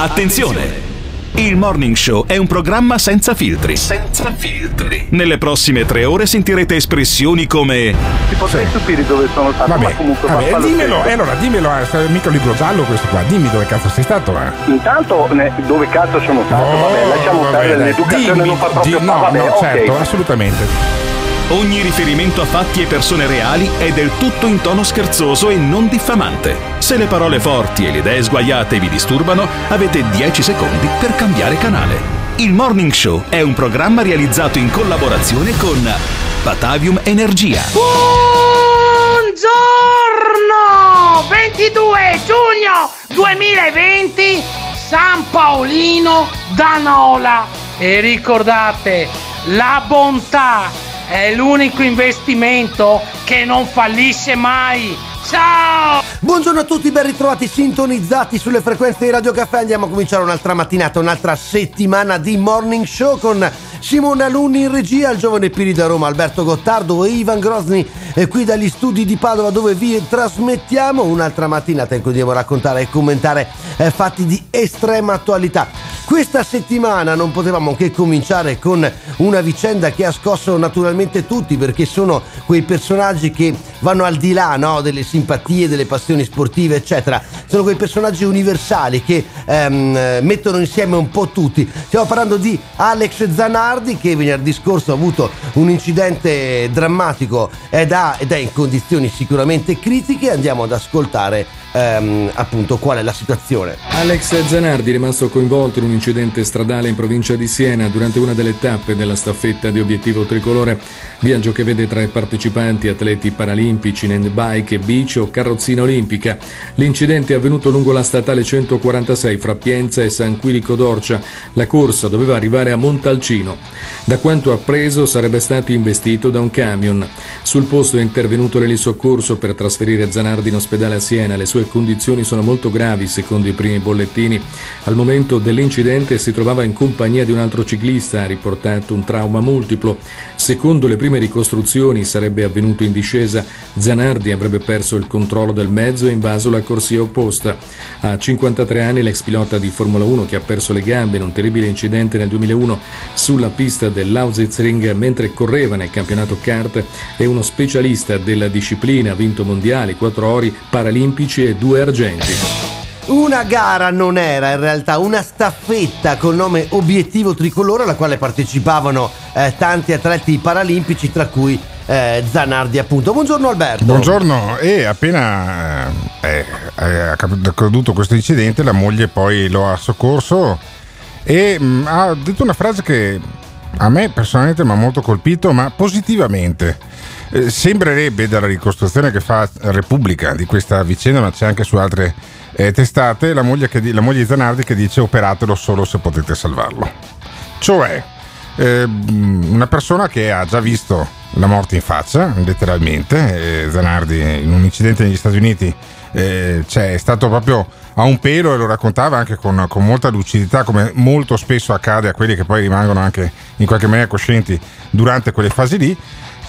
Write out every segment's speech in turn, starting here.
Attenzione! Il Morning Show è un programma senza filtri. Senza filtri. Nelle prossime tre ore sentirete espressioni come. Ti potrei stupire dove sono stato, Vabbè, ma comunque vabbè, dimmelo, stesso. e allora dimmelo, eh, mica un libro giallo questo qua, dimmi dove cazzo sei stato, eh. Intanto, ne- dove cazzo sono stato? vabbè, lasciamo vabbè, stare dai, l'educazione dimmi, non fa proprio di- no, vabbè, no, certo, assolutamente. Ogni riferimento a fatti e persone reali è del tutto in tono scherzoso e non diffamante. Se le parole forti e le idee sguaiate vi disturbano, avete 10 secondi per cambiare canale. Il Morning Show è un programma realizzato in collaborazione con Batavium Energia. Buongiorno! 22 giugno 2020 San Paolino da Nola. E ricordate, la bontà è l'unico investimento che non fallisce mai. Ciao! Buongiorno a tutti, ben ritrovati sintonizzati sulle frequenze di Radio Caffè. Andiamo a cominciare un'altra mattinata, un'altra settimana di morning show con Simone Alunni in regia, il giovane Piri da Roma, Alberto Gottardo e Ivan Grosni eh, qui dagli studi di Padova dove vi trasmettiamo un'altra mattinata in cui a raccontare e commentare eh, fatti di estrema attualità. Questa settimana non potevamo che cominciare con una vicenda che ha scosso naturalmente tutti perché sono quei personaggi che vanno al di là no, delle simpatie, delle passioni sportive, eccetera. Sono quei personaggi universali che ehm, eh, mettono insieme un po' tutti. Stiamo parlando di Alex Zanardi che venerdì scorso ha avuto un incidente drammatico ed, ha- ed è in condizioni sicuramente critiche. Andiamo ad ascoltare ehm, appunto qual è la situazione. Alex Zanardi, rimasto coinvolto in un incidente stradale in provincia di Siena durante una delle tappe della staffetta di obiettivo tricolore, viaggio che vede tra i partecipanti atleti paralimpici in handbike beach o carrozzina olimpica. L'incidente è avvenuto lungo la statale 146 fra Pienza e San Quirico d'Orcia. La corsa doveva arrivare a Montalcino. Da quanto appreso sarebbe stato investito da un camion. Sul posto è intervenuto l'elisoccorso per trasferire Zanardi in ospedale a Siena. Le sue condizioni sono molto gravi secondo i primi bollettini. Al momento dell'incidente si trovava in compagnia di un altro ciclista, ha riportato un trauma multiplo. Secondo le prime ricostruzioni sarebbe avvenuto in discesa. Zanardi avrebbe perso il controllo del mezzo e invaso la corsia opposta. A 53 anni l'ex pilota di Formula 1 che ha perso le gambe in un terribile incidente nel 2001 sulla pista dell'Ausitzring mentre correva nel campionato kart è uno specialista della disciplina, ha vinto mondiali, quattro ori paralimpici e due argenti. Una gara non era in realtà una staffetta col nome Obiettivo Tricolore alla quale partecipavano eh, tanti atleti paralimpici tra cui eh, Zanardi appunto. Buongiorno Alberto. Buongiorno, e appena eh, è accaduto questo incidente, la moglie poi lo ha soccorso e mh, ha detto una frase che a me personalmente mi ha molto colpito, ma positivamente. Eh, sembrerebbe dalla ricostruzione che fa Repubblica di questa vicenda, ma c'è anche su altre eh, testate, la moglie, che la moglie di Zanardi che dice operatelo solo se potete salvarlo. Cioè, eh, una persona che ha già visto la morte in faccia, letteralmente. eh, Zanardi in un incidente negli Stati Uniti eh, cioè, è stato proprio a un pelo e lo raccontava anche con, con molta lucidità, come molto spesso accade a quelli che poi rimangono anche in qualche maniera coscienti durante quelle fasi lì.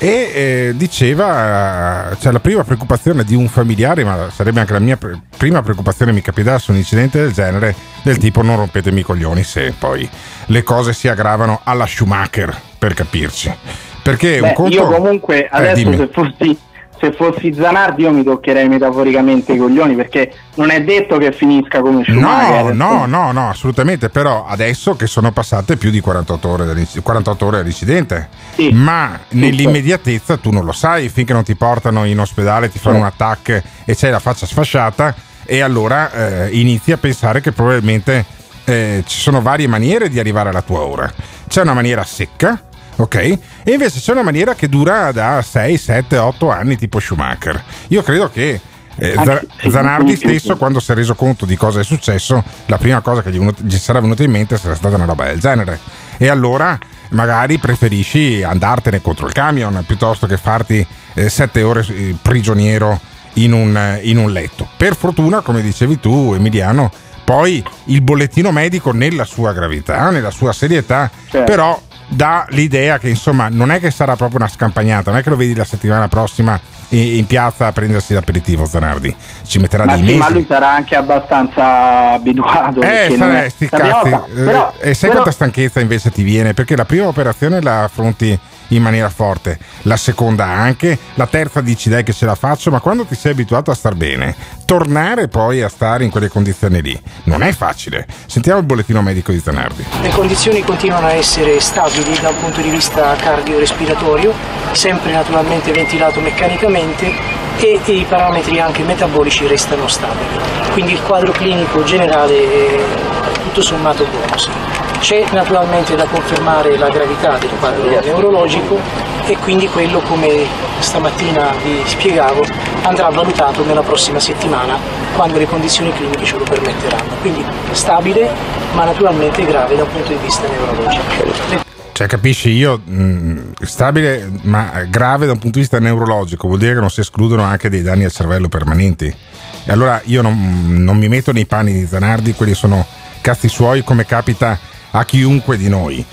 E eh, diceva, eh, cioè la prima preoccupazione di un familiare, ma sarebbe anche la mia pre- prima preoccupazione, mi capitasse un incidente del genere, del tipo non rompetemi i coglioni se poi le cose si aggravano alla Schumacher, per capirci. Perché un Beh, conto... io comunque Eh, adesso dimmi. se fossi se fossi Zanardi io mi toccherei metaforicamente i coglioni perché non è detto che finisca come Schumacher. No, no, no, no, assolutamente. Però adesso che sono passate più di 48 ore, dall'inc- 48 ore dall'incidente, Sì. ma nell'immediatezza tu non lo sai finché non ti portano in ospedale, ti fanno Sì. un attacco e c'hai la faccia sfasciata, e allora eh, inizi a pensare che probabilmente eh, ci sono varie maniere di arrivare alla tua ora. C'è una maniera secca. Ok? E invece c'è una maniera che dura da 6, 7, 8 anni, tipo Schumacher. Io credo che eh, Anche- Zanardi stesso, quando si è reso conto di cosa è successo, la prima cosa che gli, venuto- gli sarà venuta in mente sarà stata una roba del genere. E allora magari preferisci andartene contro il camion piuttosto che farti 7 ore eh, prigioniero in un, eh, in un letto. Per fortuna, come dicevi tu, Emiliano, poi il bollettino medico nella sua gravità, nella sua serietà, Certo. però dà l'idea che insomma non è che sarà proprio una scampagnata, non è che lo vedi la settimana prossima in piazza a prendersi l'aperitivo Zanardi. Ci metterà ma dei sì, mesi. ma lui sarà anche abbastanza abituato. Eh, perché non sarei, è sti la prima cazzi. Eh, Però- e sai però- quanta stanchezza invece ti viene? Perché la prima operazione la affronti in maniera forte, la seconda anche, la terza dici dai che ce la faccio, ma quando ti sei abituato a star bene, tornare poi a stare in quelle condizioni lì non è facile. Sentiamo il bollettino medico di Zanardi. Le condizioni continuano a essere stabili da un punto di vista cardiorespiratorio, sempre naturalmente ventilato meccanicamente e i parametri anche metabolici restano stabili. Quindi il quadro clinico generale è tutto sommato buono. C'è naturalmente da confermare la gravità del quadro neurologico e quindi quello, come stamattina vi spiegavo, andrà valutato nella prossima settimana quando le condizioni cliniche ce lo permetteranno. Quindi stabile ma naturalmente grave da un punto di vista neurologico. Cioè, capisci, io mh, stabile ma grave da un punto di vista neurologico, vuol dire che non si escludono anche dei danni al cervello permanenti. E allora io non, non mi metto nei panni di Zanardi, quelli sono cazzi suoi come capita a chiunque di noi.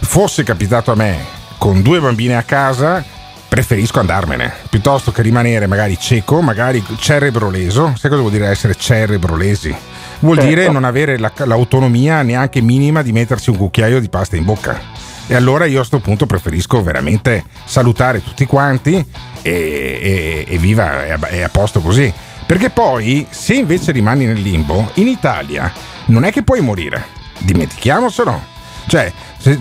Fosse capitato a me con due bambine a casa, preferisco andarmene piuttosto che rimanere magari cieco, magari cerebro leso. Sai cosa vuol dire essere cerebro lesi? Vuol Certo. dire non avere la- l'autonomia neanche minima di mettersi un cucchiaio di pasta in bocca. E allora io a questo punto preferisco veramente salutare tutti quanti e, e- e viva, è a, è a posto così. Perché poi, se invece rimani nel limbo, in Italia non è che puoi morire, dimentichiamocelo. Cioè,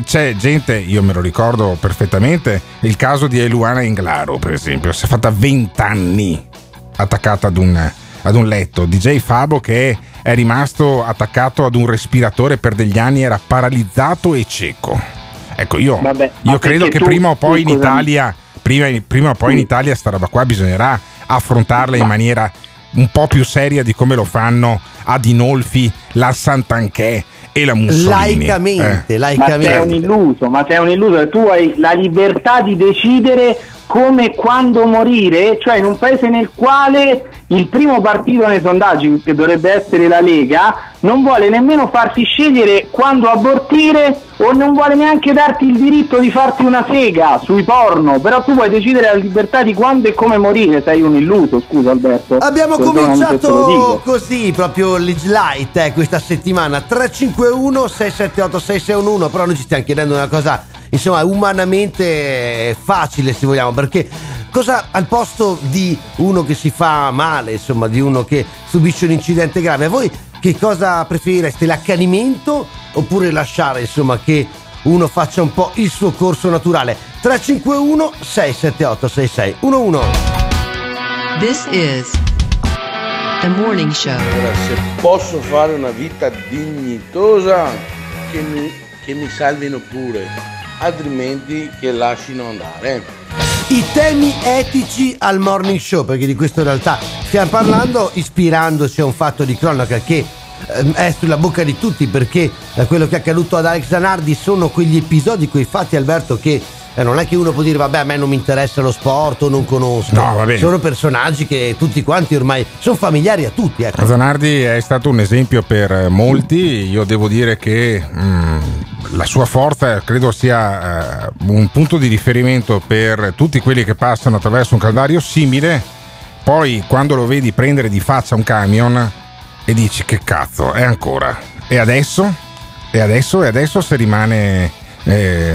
c'è gente, io me lo ricordo perfettamente, il caso di Eluana Inglaro, per esempio, si è fatta 20 anni attaccata ad un, ad un letto. DJ Fabo che è rimasto attaccato ad un respiratore per degli anni, era paralizzato e cieco. Ecco, io, Vabbè, io credo che tu- prima o poi in. Italia, prima, prima o poi in Italia sta roba qua bisognerà affrontarla in maniera un po' più seria di come lo fanno ad Inolfi, la Sant'Anché e la Mussolini. Laicamente, Eh. Ma sei un laicamente. illuso, ma sei un illuso, tu hai la libertà di decidere come quando morire, cioè in un paese nel quale il primo partito nei sondaggi, che dovrebbe essere la Lega, non vuole nemmeno farti scegliere quando abortire o non vuole neanche darti il diritto di farti una sega sui porno, però tu puoi decidere la libertà di quando e come morire, sei un illuso, scusa Alberto. Abbiamo cominciato così, proprio Light eh, questa settimana. 351 678 6611 però noi ci stiamo chiedendo una cosa insomma umanamente facile se vogliamo perché cosa al posto di uno che si fa male insomma di uno che subisce un incidente grave voi che cosa preferireste l'accanimento oppure lasciare insomma che uno faccia un po' il suo corso naturale? 351 678 6611 This is the morning show. Allora, se posso fare una vita dignitosa, che mi, che mi salvino pure, altrimenti che lasciano andare. i temi etici al morning show, perché di questo in realtà stiamo parlando ispirandoci a un fatto di cronaca che ehm, è sulla bocca di tutti perché eh, quello che è accaduto ad Alex Zanardi sono quegli episodi, quei fatti Alberto che eh, non è che uno può dire vabbè a me non mi interessa lo sport o non conosco, No, va bene. sono personaggi che tutti quanti ormai sono familiari a tutti. Ecco. Zanardi è stato un esempio per eh, molti, io devo dire che mm, la sua forza credo sia eh, un punto di riferimento per tutti quelli che passano attraverso un calvario simile, poi quando lo vedi prendere di faccia un camion e dici che cazzo, è ancora, e adesso? E adesso? E adesso se rimane... eh,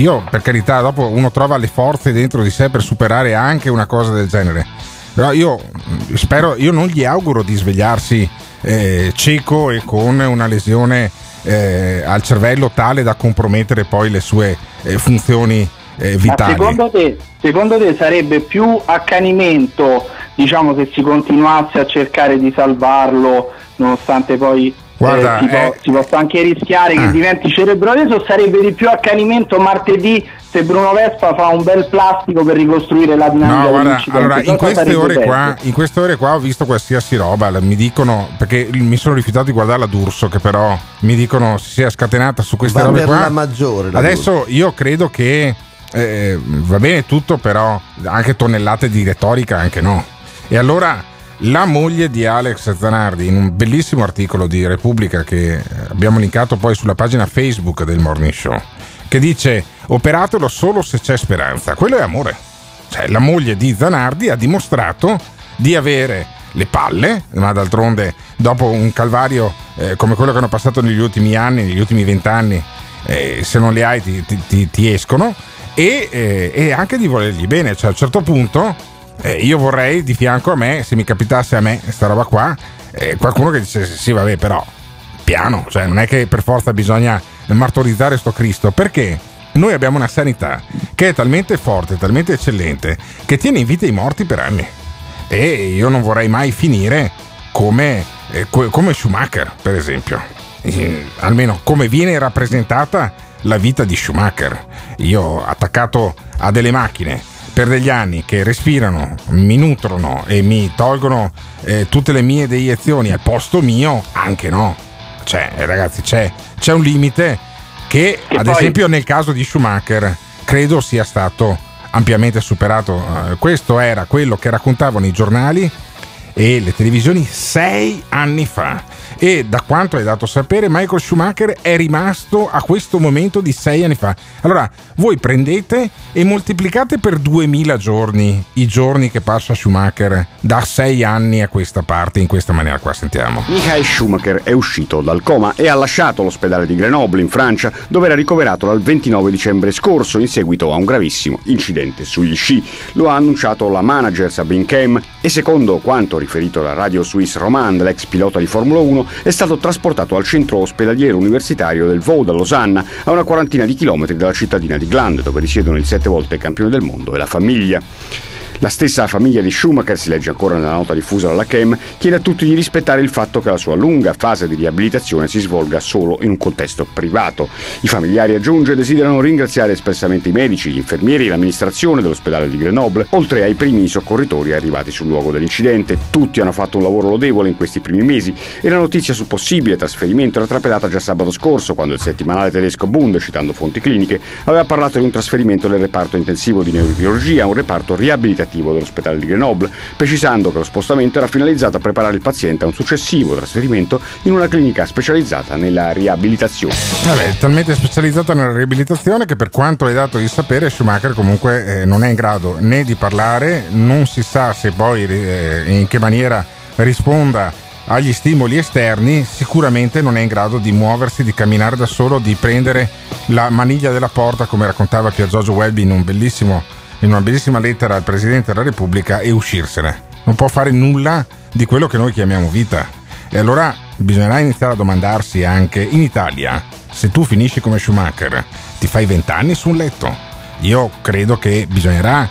io per carità, dopo uno trova le forze dentro di sé per superare anche una cosa del genere. Però io mh, spero, io non gli auguro di svegliarsi eh, cieco e con una lesione eh, al cervello tale da compromettere poi le sue eh, funzioni eh, vitali. secondo te, secondo te sarebbe più accanimento, diciamo, se si continuasse a cercare di salvarlo, nonostante poi Guarda, eh, si, po- eh, si possa anche rischiare che ah. diventi cerebroleso, sarebbe di più accanimento martedì se Bruno Vespa fa un bel plastico per ricostruire la dinamica No, guarda, allora in queste, ore qua, in queste ore qua ho visto qualsiasi roba, mi dicono, perché mi sono rifiutato di guardare la D'Urso, che però mi dicono si sia scatenata su queste Va robe qua. la maggiore, la Adesso io credo che eh, va bene tutto, però anche tonnellate di retorica, anche no. E allora la moglie di Alex Zanardi, in un bellissimo articolo di Repubblica che eh, abbiamo linkato poi sulla pagina Facebook del Morning Show, che dice operatelo solo se c'è speranza. Quello è amore. Cioè, la moglie di Zanardi ha dimostrato di avere le palle, ma d'altronde dopo un calvario eh, come quello che hanno passato negli ultimi anni, negli ultimi vent'anni, eh, se non le hai ti, ti, ti escono, e, eh, e, anche di volergli bene. Cioè, a un certo punto eh, io vorrei di fianco a me, se mi capitasse a me sta roba qua, eh, qualcuno che dice sì vabbè però piano, cioè non è che per forza bisogna martorizzare sto Cristo, perché noi abbiamo una sanità che è talmente forte, talmente eccellente, che tiene in vita i morti per anni. E io non vorrei mai finire come, eh, come Schumacher, per esempio. Eh, almeno come viene rappresentata la vita di Schumacher. Io attaccato a delle macchine per degli anni che respirano, mi nutrono e mi tolgono eh, tutte le mie deiezioni al posto mio, anche no. Cioè, ragazzi, c'è, c'è un limite che, che ad poi... esempio nel caso di Schumacher credo sia stato ampiamente superato. Uh, questo era quello che raccontavano i giornali e le televisioni sei anni fa e da quanto hai dato a sapere Michael Schumacher è rimasto a questo momento di sei anni fa. Allora, voi prendete e moltiplicate per 2000 giorni i giorni che passa Schumacher da sei anni a questa parte in questa maniera qua, sentiamo. Michael Schumacher è uscito dal coma e ha lasciato l'ospedale di Grenoble in Francia dove era ricoverato dal 29 dicembre scorso in seguito a un gravissimo incidente sugli sci. Lo ha annunciato la manager Sabine Kem e secondo quanto riferito da Radio Suisse Romand, l'ex pilota di Formula 1, è stato trasportato al centro ospedaliero universitario del Vaud a Losanna, a una quarantina di chilometri dalla cittadina di Gland, dove risiedono il sette volte campione del mondo e la famiglia. La stessa famiglia di Schumacher, si legge ancora nella nota diffusa dalla CHEM, chiede a tutti di rispettare il fatto che la sua lunga fase di riabilitazione si svolga solo in un contesto privato. I familiari, aggiunge, desiderano ringraziare espressamente i medici, gli infermieri e l'amministrazione dell'ospedale di Grenoble, oltre ai primi soccorritori arrivati sul luogo dell'incidente. Tutti hanno fatto un lavoro lodevole in questi primi mesi e la notizia sul possibile trasferimento era trapelata già sabato scorso, quando il settimanale tedesco Bund, citando fonti cliniche, aveva parlato di un trasferimento del reparto intensivo di neurochirurgia a un reparto riabilitativo operativo dell'ospedale di Grenoble, precisando che lo spostamento era finalizzato a preparare il paziente a un successivo trasferimento in una clinica specializzata nella riabilitazione. Vabbè, talmente specializzata nella riabilitazione che per quanto hai dato di sapere Schumacher comunque eh, non è in grado né di parlare, non si sa se poi eh, in che maniera risponda agli stimoli esterni, sicuramente non è in grado di muoversi, di camminare da solo, di prendere la maniglia della porta, come raccontava Pier Webby in un bellissimo in una bellissima lettera al Presidente della Repubblica e uscirsene. Non può fare nulla di quello che noi chiamiamo vita. E allora bisognerà iniziare a domandarsi anche in Italia, se tu finisci come Schumacher, ti fai vent'anni su un letto. Io credo che bisognerà,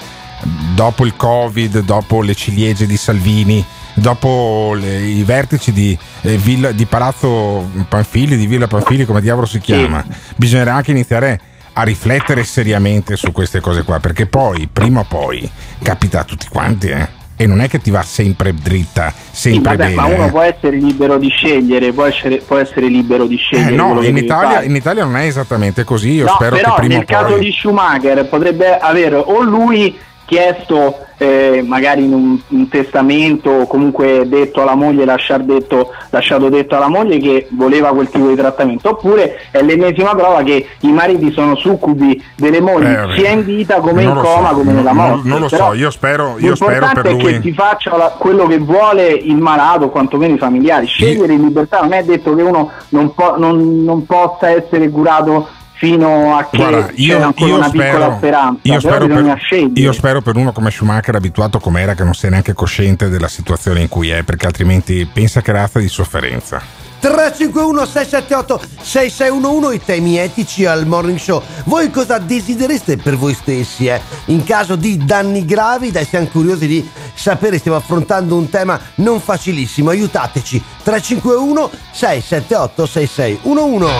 dopo il Covid, dopo le ciliegie di Salvini, dopo le, i vertici di, eh, Villa, di Palazzo Panfili, di Villa Panfili, come diavolo si chiama, bisognerà anche iniziare a riflettere seriamente su queste cose qua, perché poi, prima o poi, capita a tutti quanti, eh? E non è che ti va sempre dritta, sempre sì, vabbè, bene. Ma uno eh. può essere libero di scegliere, può essere, può essere libero di scegliere. Eh no, in Italia, in Italia, non è esattamente così. Io no, spero però che prima nel o poi... caso di Schumacher potrebbe avere o lui chiesto eh, magari in un, un, testamento o comunque detto alla moglie, detto, lasciato detto alla moglie che voleva quel tipo di trattamento, oppure è l'ennesima prova che i mariti sono succubi delle mogli eh, sia in vita come in coma so, come nella morte. Non, non lo Però so, io spero, io spero per lui. è che si faccia la, quello che vuole il malato, quantomeno i familiari. Scegliere in libertà non è detto che uno non, po- non, non possa essere curato fino a che Guarda, io, io una spero, piccola speranza. Io spero, per, io spero, per, uno come Schumacher abituato com'era che non sia neanche cosciente della situazione in cui è, perché altrimenti pensa che razza di sofferenza. 351 678 6611 i temi etici al morning show. Voi cosa desidereste per voi stessi? Eh? In caso di danni gravi, dai, siamo curiosi di sapere, stiamo affrontando un tema non facilissimo. Aiutateci. 351 678 6611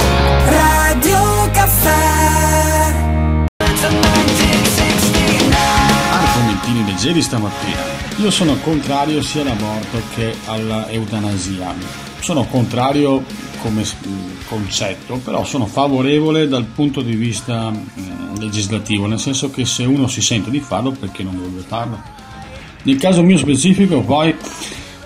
Radio Caffè Argomentini leggeri stamattina. Io sono contrario sia all'aborto che all'eutanasia sono contrario come concetto, però sono favorevole dal punto di vista legislativo, nel senso che se uno si sente di farlo, perché non dovrebbe farlo? Nel caso mio specifico poi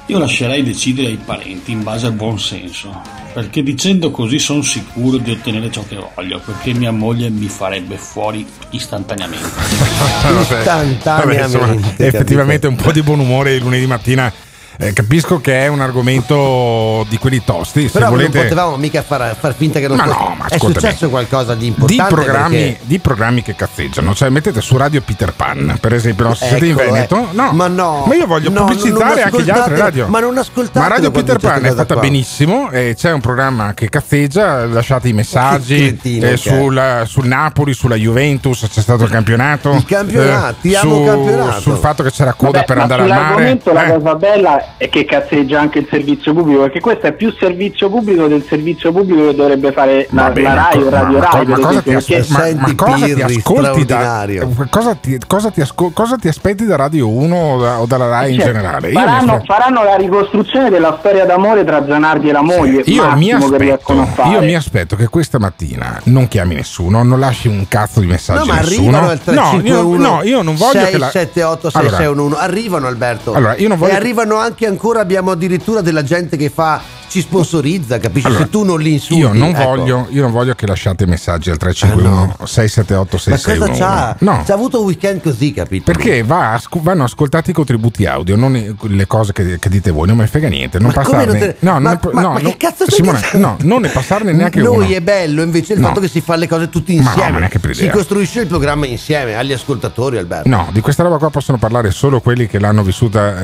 Io lascerei decidere ai parenti in base al buon senso, perché dicendo così sono sicuro di ottenere ciò che voglio, perché mia moglie mi farebbe fuori istantaneamente. Vabbè, insomma, effettivamente un po' di buon umore il lunedì mattina. Eh, capisco che è un argomento di quelli tosti. Se Però volete, non potevamo mica far, far finta che non Ma fosse- no, ma È successo qualcosa di di importante. programmi, perché- di programmi che cazzeggiano, cioè mettete su Radio Peter Pan, per esempio, no? se siete in Eccolo, Veneto, eh. no. Ma no. ma io voglio No, pubblicizzare anche gli altri radio. ma non ascoltate Ma Radio Peter Pan è fatta qua. benissimo, e c'è un programma che cazzeggia, lasciate i messaggi eh, sul, sul Napoli, sulla Juventus, c'è stato il campionato. Il campionato, ti amo su- campionato. Sul fatto che c'era coda Vabbè, per andare al mare. sull'argomento la eh. cosa bella è che cazzeggia anche il servizio pubblico, perché questo è più servizio pubblico del servizio pubblico che dovrebbe fare la, Vabbè, la Rai o Radio ma- Rai. ma cosa ti perché- ma- ma cosa ti ascolti da cosa ti, cosa ti asco- cosa ti aspetti da Radio 1 o, da- o dalla Rai in Cioè, generale? Io mi faranno, faranno la ricostruzione della storia d'amore tra Zanardi e la moglie. il Io mi, aspetto, fare. io mi aspetto che questa mattina non chiami nessuno, non lasci un cazzo di messaggi No, ma a nessuno. arrivano al 351 no, io, no, io non voglio 6, che la 7, 8, 6, Allora, 6, 1, 1. Arrivano Alberto. Allora, io non voglio e arrivano anche ancora, abbiamo addirittura della gente che fa ci sponsorizza, capisci? Allora, Se tu non li insulti. Io non, ecco. voglio, io non voglio che lasciate messaggi al 351 678 Ma cosa 6611. c'ha? No, C'ha avuto un weekend così, capito? perché va vanno ascoltati i contributi audio, non le cose che, che dite voi, non ne frega niente. Non Ma passarne. te- no, ma- non ma- no, ma che no, cazzo Simone, no, non ne passarne neanche Noi uno. è bello invece il No. fatto che si fa le cose tutti no, insieme. ma per si costruisce il programma insieme agli ascoltatori, Alberto. No, di questa roba qua possono parlare solo quelli che l'hanno vissuta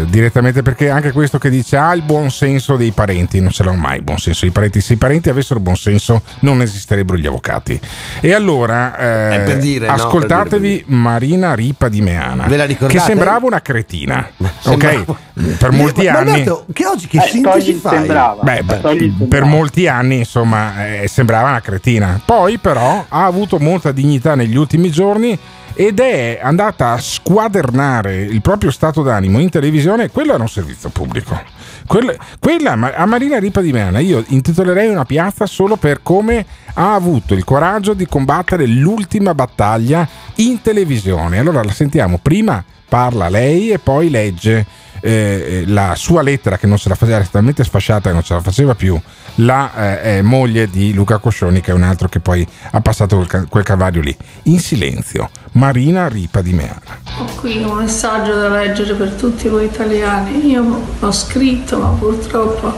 eh, direttamente, perché anche questo che dice ha il buon senso dei parenti, non ce l'hanno mai il buon senso dei parenti. Se i parenti avessero buon senso, non esisterebbero gli avvocati. E allora eh, È per dire, no, ascoltatevi Marina Ripa di Meana, Ve la ricordate? che sembrava una cretina. Sembrava- Ok, per molti Ma anni. Alberto, che oggi che Eh, sintesi fai? sembrava. Beh, beh, per molti anni, insomma, eh, sembrava una cretina. Poi, però, ha avuto molta dignità negli ultimi giorni ed è andata a squadernare il proprio stato d'animo in televisione. Quello era un servizio pubblico. Quella, quella a Marina Ripa di Meana io intitolerei una piazza solo per come ha avuto il coraggio di combattere l'ultima battaglia in televisione. Allora la sentiamo, prima parla lei e poi legge eh, la sua lettera che non se la faceva, era talmente sfasciata che non ce la faceva più, la eh, eh, moglie di Luca Coscioni, che è un altro che poi ha passato quel, quel calvario lì. In silenzio, Marina Ripa di Meana. Ho qui un messaggio da leggere per tutti voi italiani. Io l'ho scritto, ma purtroppo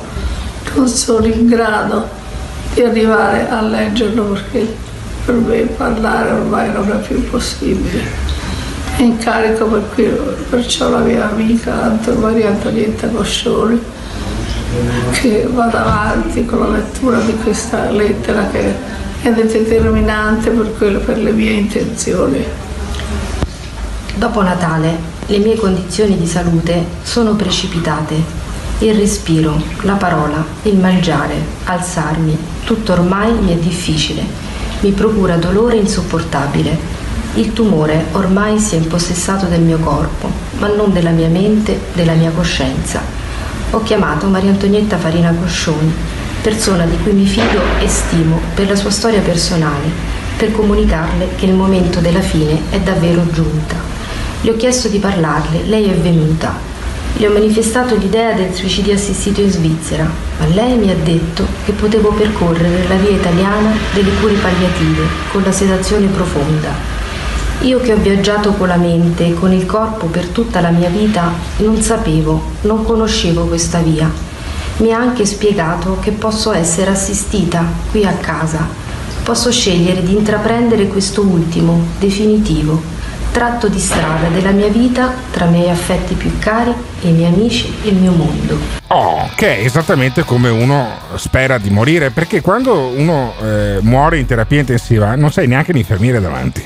non sono in grado di arrivare a leggerlo perché per me parlare ormai non è più possibile. In carico per cui, perciò la mia amica Maria Antonietta Coscioni che vada avanti con la lettura di questa lettera che è determinante per, quello, per le mie intenzioni. Dopo Natale le mie condizioni di salute sono precipitate. Il respiro, la parola, il mangiare, alzarmi, tutto ormai mi è difficile. Mi procura dolore insopportabile. Il tumore ormai si è impossessato del mio corpo, ma non della mia mente, della mia coscienza. Ho chiamato Maria Antonietta Farina Coscioni, persona di cui mi fido e stimo per la sua storia personale, per comunicarle che il momento della fine è davvero giunta. Le ho chiesto di parlarle, lei è venuta. Le ho manifestato l'idea del suicidio assistito in Svizzera, ma lei mi ha detto che potevo percorrere la via italiana delle cure palliative con la sedazione profonda. Io che ho viaggiato con la mente e con il corpo per tutta la mia vita non sapevo, non conoscevo questa via. Mi ha anche spiegato che posso essere assistita qui a casa. Posso scegliere di intraprendere questo ultimo, definitivo, tratto di strada della mia vita tra i miei affetti più cari, i miei amici e il mio mondo. Oh, che è esattamente come uno spera di morire, perché quando uno eh, muore in terapia intensiva non sei neanche l'infermiere davanti,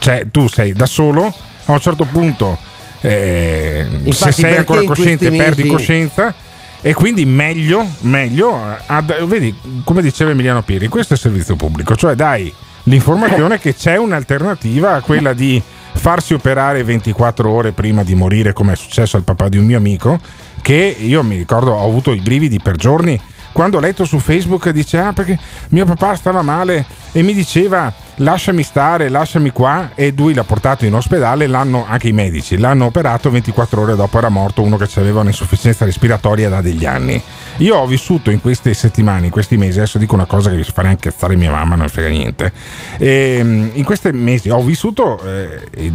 cioè tu sei da solo, a un certo punto eh, se Infatti, sei perché ancora cosciente perdi mesi- coscienza e quindi meglio, meglio, ad- vedi come diceva Emiliano Piri, questo è servizio pubblico, cioè dai l'informazione che c'è un'alternativa a quella di farsi operare 24 ore prima di morire come è successo al papà di un mio amico che io mi ricordo ho avuto i brividi per giorni quando ho letto su Facebook dice ah perché mio papà stava male e mi diceva lasciami stare, lasciami qua e lui l'ha portato in ospedale, l'hanno, anche i medici, l'hanno operato 24 ore dopo era morto uno che aveva un'insufficienza respiratoria da degli anni. Io ho vissuto in queste settimane, in questi mesi, adesso dico una cosa che vi farà incazzare mia mamma, non frega niente. E, in questi mesi ho vissuto eh,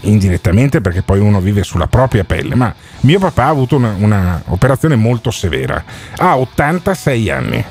indirettamente perché poi uno vive sulla propria pelle, ma mio papà ha avuto una, una operazione molto severa, ha 86 anni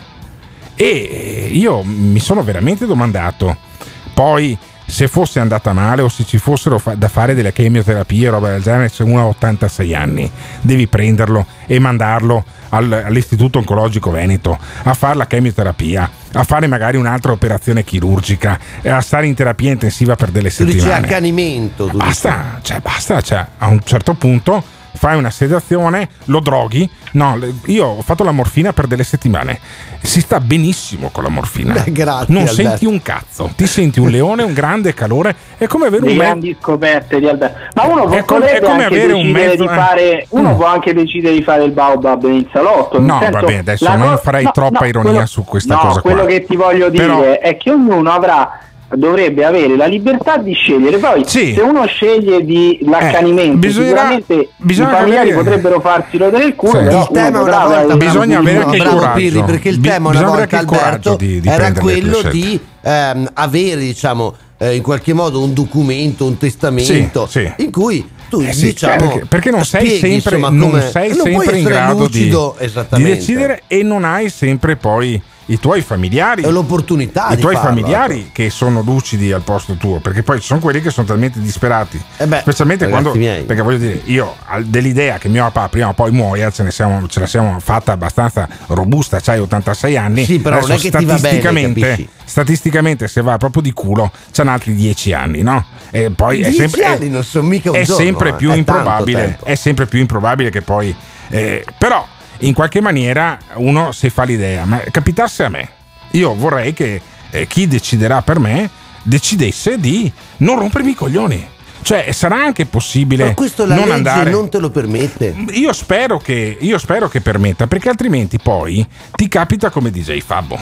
e io mi sono veramente domandato poi se fosse andata male o se ci fossero fa- da fare delle chemioterapie o roba del genere, se uno ha 86 anni, devi prenderlo e mandarlo al- all'Istituto Oncologico Veneto a fare la chemioterapia, a fare magari un'altra operazione chirurgica, a stare in terapia intensiva per delle Tu dici settimane. accanimento. tu dici. Basta, cioè basta, cioè, a un certo punto fai una sedazione, lo droghi. No, io ho fatto la morfina per delle settimane. Si sta benissimo con la morfina. Beh, grazie, non Alberto. senti un cazzo. Ti senti un leone, un grande calore. È come avere un mezzo. grandi scoperte di Alberto. Ma uno può, È è come avere un mezzo- di eh. fare, uno Mm. può anche decidere di fare il baobab in salotto. nel No, senso, vabbè, adesso non co- farei no, troppa no, ironia quello- su questa no, cosa qua. quello che ti voglio dire Però- è che ognuno avrà dovrebbe avere la libertà di scegliere poi Sì. se uno sceglie di l'accanimento bisognerà- sicuramente bisogna i familiari avere- potrebbero farsi rodere il culo Sì. però Il tema una volta Bisogna avere anche il coraggio. Pirri, perché il tema una volta Alberto di- di era quello di ehm, avere diciamo eh, in qualche modo un documento, un testamento Sì, sì. in cui tu Eh sì, diciamo perché, perché non sei spieghi, sempre, insomma, non sei non sempre in grado di, lucido, di esattamente. decidere e non hai sempre poi i tuoi familiari È l'opportunità i tuoi farlo, familiari ecco. che sono lucidi al posto tuo perché poi ci sono quelli che sono talmente disperati Eh beh, specialmente quando miei. perché voglio dire io dell'idea che mio papà prima o poi muoia ce, ne siamo, ce la siamo fatta abbastanza robusta c'hai 86 anni Sì, però non è che ti va bene, statisticamente statisticamente se va proprio di culo c'hanno altri 10 anni no? e poi è sempre, anni non sono mica un è giorno, sempre eh, più è tanto improbabile è sempre più improbabile che poi eh, però in qualche maniera uno si fa l'idea ma capitasse a me io vorrei che eh, chi deciderà per me decidesse di non rompermi i coglioni cioè sarà anche possibile Ma questo la non legge andare non te lo permette. io spero, che, io spero che permetta, perché altrimenti poi ti capita come DJ Fabbo.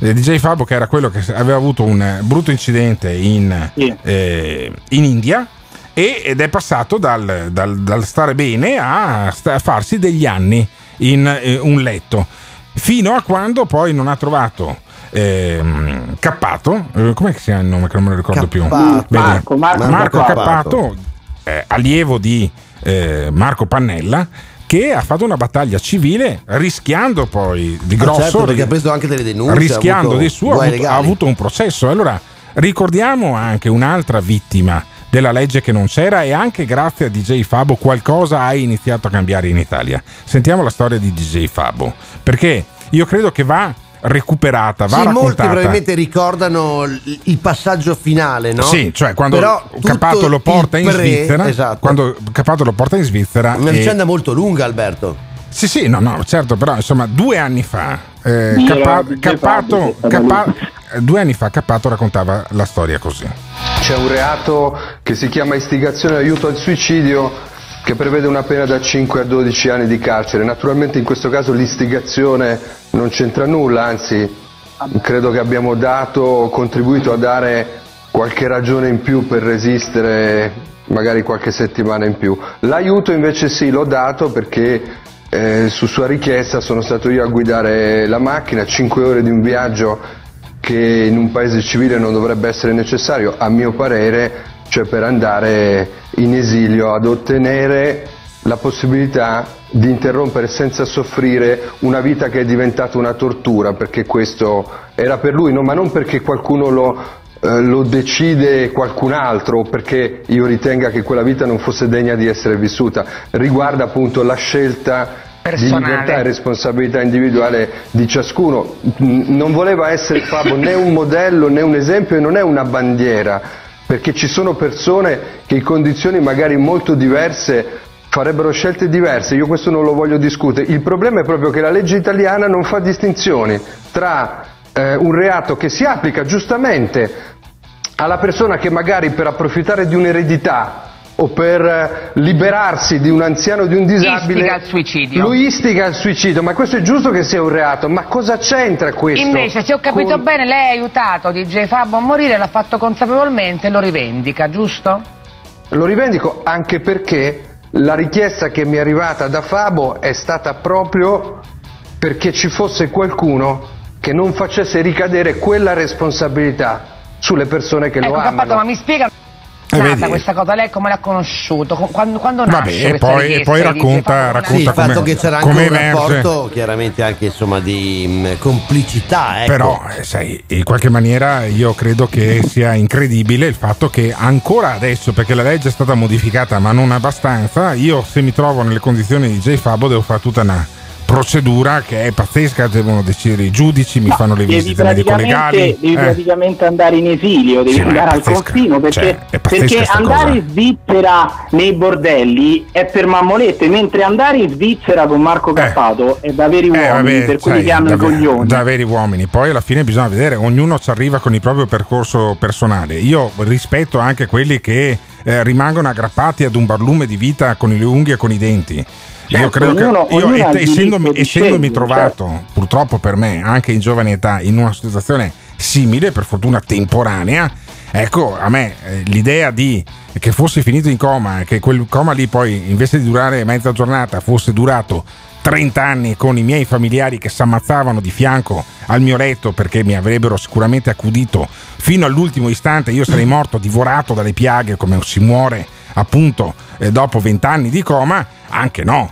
Eh, DJ Fabbo che era quello che aveva avuto un brutto incidente in, Sì. eh, in India e- ed è passato dal, dal- dal stare bene a, sta- a farsi degli anni in eh, un letto, fino a quando poi non ha trovato ehm, Cappato, eh, com'è che si chiama il nome che non me lo ricordo più? Cappato. Bene. Marco, Marco Marco Cappato. Cappato, eh, allievo di eh, Marco Pannella, che ha fatto una battaglia civile rischiando poi di Ah, grosso, certo, perché ha preso anche delle denunce, rischiando di suo, ha avuto, ha avuto un processo. Allora ricordiamo anche un'altra vittima della legge che non c'era e anche grazie a DJ Fabo qualcosa ha iniziato a cambiare in Italia. Sentiamo la storia di DJ Fabo, perché io credo che va recuperata, va Sì, molti raccontata. probabilmente ricordano il passaggio finale, no? Sì, cioè quando Capato lo porta in pre- Svizzera, esatto. quando Capato lo porta in Svizzera, Una e- vicenda molto lunga, Alberto. sì, sì, no, no, certo, però insomma, due anni fa, eh, Capa- Capato, stava Capa- due anni fa Capato raccontava la storia così. C'è un reato che si chiama istigazione aiuto al suicidio che prevede una pena da 5 a 12 anni di carcere. Naturalmente in questo caso l'istigazione non c'entra nulla, anzi credo che abbiamo dato, contribuito a dare qualche ragione in più per resistere magari qualche settimana in più. L'aiuto invece sì, l'ho dato perché eh, su sua richiesta sono stato io a guidare la macchina, 5 ore di un viaggio che in un paese civile non dovrebbe essere necessario, a mio parere, cioè per andare in esilio ad ottenere la possibilità di interrompere senza soffrire una vita che è diventata una tortura, perché questo era per lui, no? ma non perché qualcuno lo, eh, lo decide qualcun altro o perché io ritenga che quella vita non fosse degna di essere vissuta, riguarda appunto la scelta di Personale. libertà e responsabilità individuale di ciascuno. Non voleva essere Fabio né un modello né un esempio e non è una bandiera, perché ci sono persone che in condizioni magari molto diverse farebbero scelte diverse, io questo non lo voglio discutere. Il problema è proprio che la legge italiana non fa distinzioni tra eh, un reato che si applica giustamente alla persona che magari per approfittare di un'eredità o per eh, liberarsi di un anziano o di un disabile. Istiga al suicidio. Lui istiga al suicidio, ma questo è giusto che sia un reato, ma cosa c'entra questo? Invece, se ho capito con- bene, lei ha aiutato DJ Fabio a morire, l'ha fatto consapevolmente e lo rivendica, giusto? Lo rivendico anche perché la richiesta che mi è arrivata da Fabo è stata proprio perché ci fosse qualcuno che non facesse ricadere quella responsabilità sulle persone che ecco, lo Cappato, amano. ma mi spiega Eh, vedi. questa cosa, lei come l'ha conosciuto? Co- Quando, quando nasce Vabbè, e questa poi, e richiesta poi racconta, racconta Sì, il fatto come, che c'era anche un rapporto chiaramente anche insomma di mh, complicità ecco. Però, eh, sai, in qualche maniera io credo che sia incredibile il fatto che ancora adesso, perché la legge è stata modificata ma non abbastanza, io se mi trovo nelle condizioni di J Fabo devo fare tutta una procedura che è pazzesca, devono decidere i giudici, mi fanno le visite medico-legali. devi eh. praticamente andare in esilio, devi Sì, ma andare al confino perché, Cioè, perché andare cosa. in Svizzera nei bordelli è per mammolette, mentre andare in Svizzera con Marco Cappato è da veri Eh, uomini, vabbè, per quelli sai, che hanno da, i coglioni. da veri uomini. Poi alla fine bisogna vedere, ognuno ci arriva con il proprio percorso personale. Io rispetto anche quelli che eh, rimangono aggrappati ad un barlume di vita con le unghie e con i denti. Io Certo, credo ognuno- che io, il essendomi, essendomi trovato certo. purtroppo per me anche in giovane età in una situazione simile, per fortuna temporanea, ecco a me eh, l'idea di che fossi finito in coma e che quel coma lì poi invece di durare mezza giornata fosse durato 30 anni con i miei familiari che si ammazzavano di fianco al mio letto perché mi avrebbero sicuramente accudito fino all'ultimo istante, io sarei morto divorato dalle piaghe come si muore appunto eh, dopo 20 anni di coma, anche no,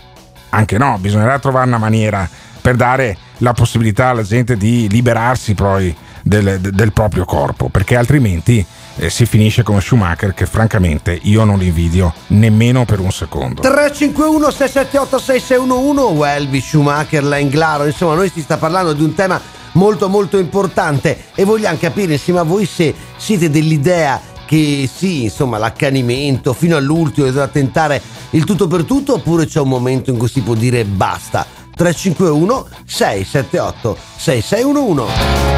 anche no, bisognerà trovare una maniera per dare la possibilità alla gente di liberarsi poi del, del proprio corpo, perché altrimenti eh, si finisce come Schumacher che francamente io non invidio nemmeno per un secondo. 351 678 6611 o Elvis Schumacher, Langlaro, insomma noi si sta parlando di un tema molto molto importante e vogliamo capire insieme a voi se siete dell'idea che sì, insomma, l'accanimento fino all'ultimo bisogna tentare il tutto per tutto oppure c'è un momento in cui si può dire basta. 351 678 6611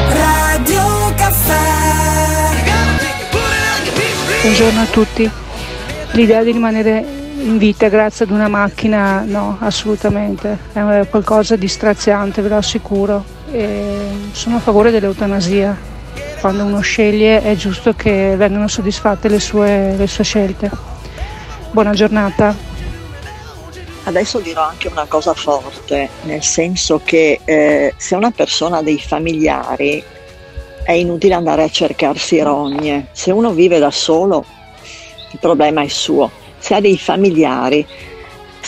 Radio Caffè Buongiorno a tutti. L'idea di rimanere in vita grazie ad una macchina, no, assolutamente. È qualcosa di straziante, ve lo assicuro. E sono a favore dell'eutanasia. Quando uno sceglie è giusto che vengano soddisfatte le sue, le sue scelte. Buona giornata. Adesso dirò anche una cosa forte, nel senso che eh, se una persona ha dei familiari è inutile andare a cercarsi rogne. Se uno vive da solo il problema è suo. Se ha dei familiari,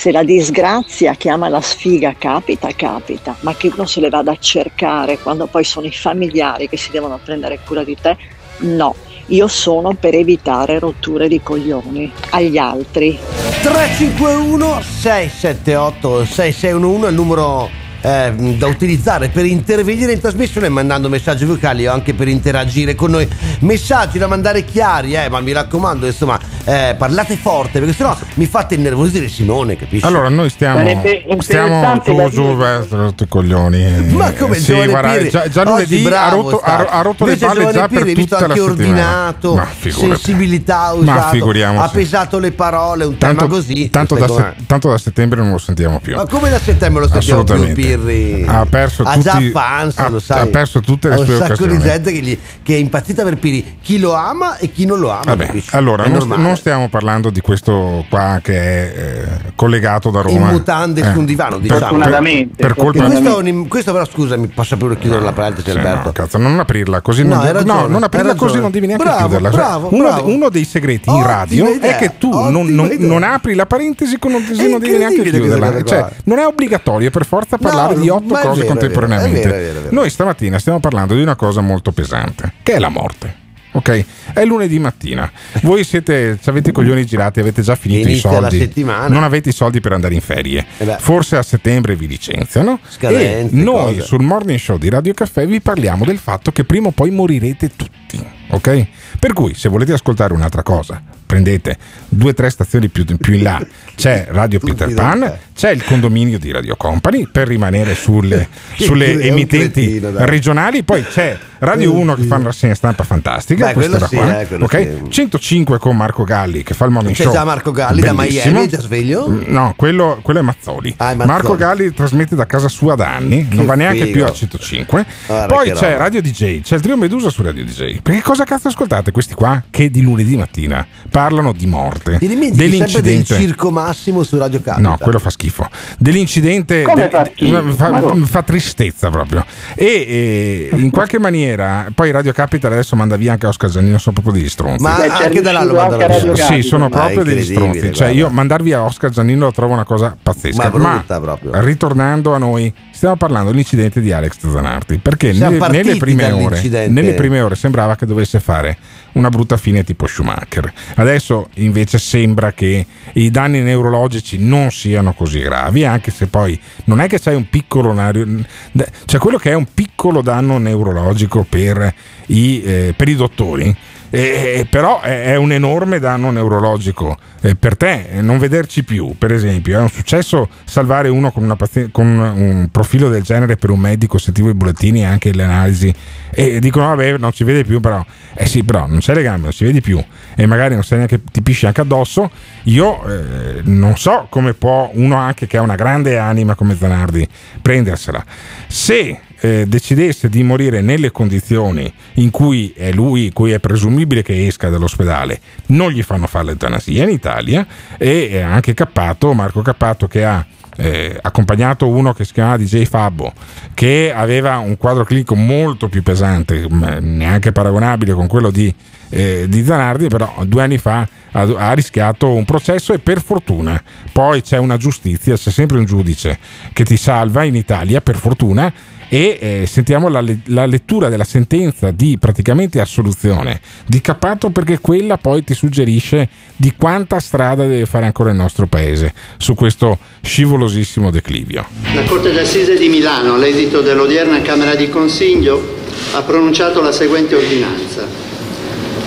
se la disgrazia chiama la sfiga capita, capita, ma che uno se le vada a cercare quando poi sono i familiari che si devono prendere cura di te, no. Io sono per evitare rotture di coglioni agli altri. 351 678 6611 è il numero eh, da utilizzare per intervenire in trasmissione mandando messaggi vocali o anche per interagire con noi. Messaggi da mandare chiari, eh, ma mi raccomando, insomma, eh, parlate forte perché sennò mi fate innervosire Simone, capisci? Allora, noi stiamo, stiamo su, su, beh, rotto i coglioni. Ma come sì, Giovanni guarda, Pirri? già, già lunedì ha bravo rotto, ha, ha rotto le palle già per Pirri, visto tutta la anche settimana. ordinato, Ma sensibilità ha Ma usato, figuriamoci. ha pesato le parole, un Tanto, tema così. tanto, da, se- tanto da settembre non lo sentiamo più. Ma come da settembre lo sentiamo più. Pirri? Ha perso ha tutti- già fans, ha- lo sai. ha perso tutte le Ha un sue sacco occasioni. di gente che, gli- che è impazzita per Pirri. Chi lo ama e chi non lo ama. Vabbè, allora non, non stiamo parlando di questo qua che è eh, collegato da Roma. in mutande Eh, su un divano, per- diciamo. Per, per colpa questo, un- questo però scusami, posso pure chiudere la parentesi Alberto. no, cazzo, non aprirla così, No, non, hai ragione, no, non aprirla così non devi neanche Bravo, chiuderla. Bravo, uno, bravo. uno dei segreti in radio idea, è che tu non, non- non apri la parentesi con È non devi neanche chiuderla. Cioè, non è obbligatorio per forza parlare No, di otto cose vero, contemporaneamente. è vero, è vero, è. Noi stamattina stiamo parlando di una cosa molto pesante, che è la morte. Ok, è lunedì mattina. Voi siete, ci avete i coglioni girati, avete già finito Inizia i soldi. Non avete i soldi per andare in ferie. Eh. Forse a settembre vi licenziano. Scadenze, e noi cose. sul morning show di Radio Caffè vi parliamo del fatto che prima o poi morirete tutti. Ok? Per cui, se volete ascoltare un'altra cosa prendete due o tre stazioni più, più in là, c'è Radio Peter Pan, c'è il condominio di Radio Company per rimanere sulle, sulle emittenti cretino, regionali, poi c'è Radio 1 che fa una rassegna stampa fantastica, Beh, questa era sì, qua, eh, quello ok? 105 con Marco Galli che fa il morning C'è show. già Marco Galli da Bellissimo. Miami, già sveglio? Mm, No, quello, quello è Mazzoli. Ah, Mazzoli. Marco Galli trasmette da casa sua da anni, non va neanche figo. più a 105. Guarda Poi che c'è roba. Radio DJ, c'è il trio Medusa su Radio DJ. Perché cosa cazzo ascoltate questi qua che di lunedì mattina parlano di morte, Ti dimentichi sempre del dell'incidente. Circo Massimo su Radio Capita. No, quello fa schifo. Dell'incidente Come fa schifo? fa, Ma fa tristezza proprio. E, e in qualche maniera, poi Radio Capital adesso manda via anche Oscar Giannino, sono proprio degli stronzi. Ma Beh, c'è anche da là lo mandano via. Sì, Capital. sono Ma proprio degli stronzi. Cioè, guarda. io mandar via Oscar Giannino lo trovo una cosa pazzesca. Ma brutta proprio. ritornando a noi, stiamo parlando dell'incidente di Alex Zanardi. Perché nelle, nelle prime ore, nelle prime ore sembrava che dovesse fare una brutta fine tipo Schumacher. Adesso invece sembra che i danni neurologici non siano così gravi, anche se poi non è che c'è un piccolo c'è quello che è un piccolo danno neurologico per i, eh, per i dottori. Eh, però è, un enorme danno neurologico eh, per te, eh, non vederci più, per esempio. È un successo salvare uno con, pazi- con un profilo del genere per un medico, sentivo i bollettini e anche le analisi e dicono vabbè non ci vede più, però eh sì, però non c'è legame, non si vede più e magari non sai neanche ti pisci anche addosso. Io eh, non so come può uno anche che ha una grande anima come Zanardi prendersela. Se eh, decidesse di morire nelle condizioni in cui è lui, cui è presumibile che esca dall'ospedale, non gli fanno fare l'eutanasia in Italia e anche Cappato, Marco Cappato che ha eh, accompagnato uno che si chiamava DJ Fabbo che aveva un quadro clinico molto più pesante, neanche paragonabile con quello di, eh, di Zanardi, però due anni fa ha, ha rischiato un processo e per fortuna poi c'è una giustizia, c'è sempre un giudice che ti salva in Italia per fortuna e eh, sentiamo la, la lettura della sentenza di praticamente assoluzione di Cappato perché quella poi ti suggerisce di quanta strada deve fare ancora il nostro paese su questo scivolosissimo declivio. La Corte d'Assise di Milano, all'esito dell'odierna Camera di Consiglio, ha pronunciato la seguente ordinanza.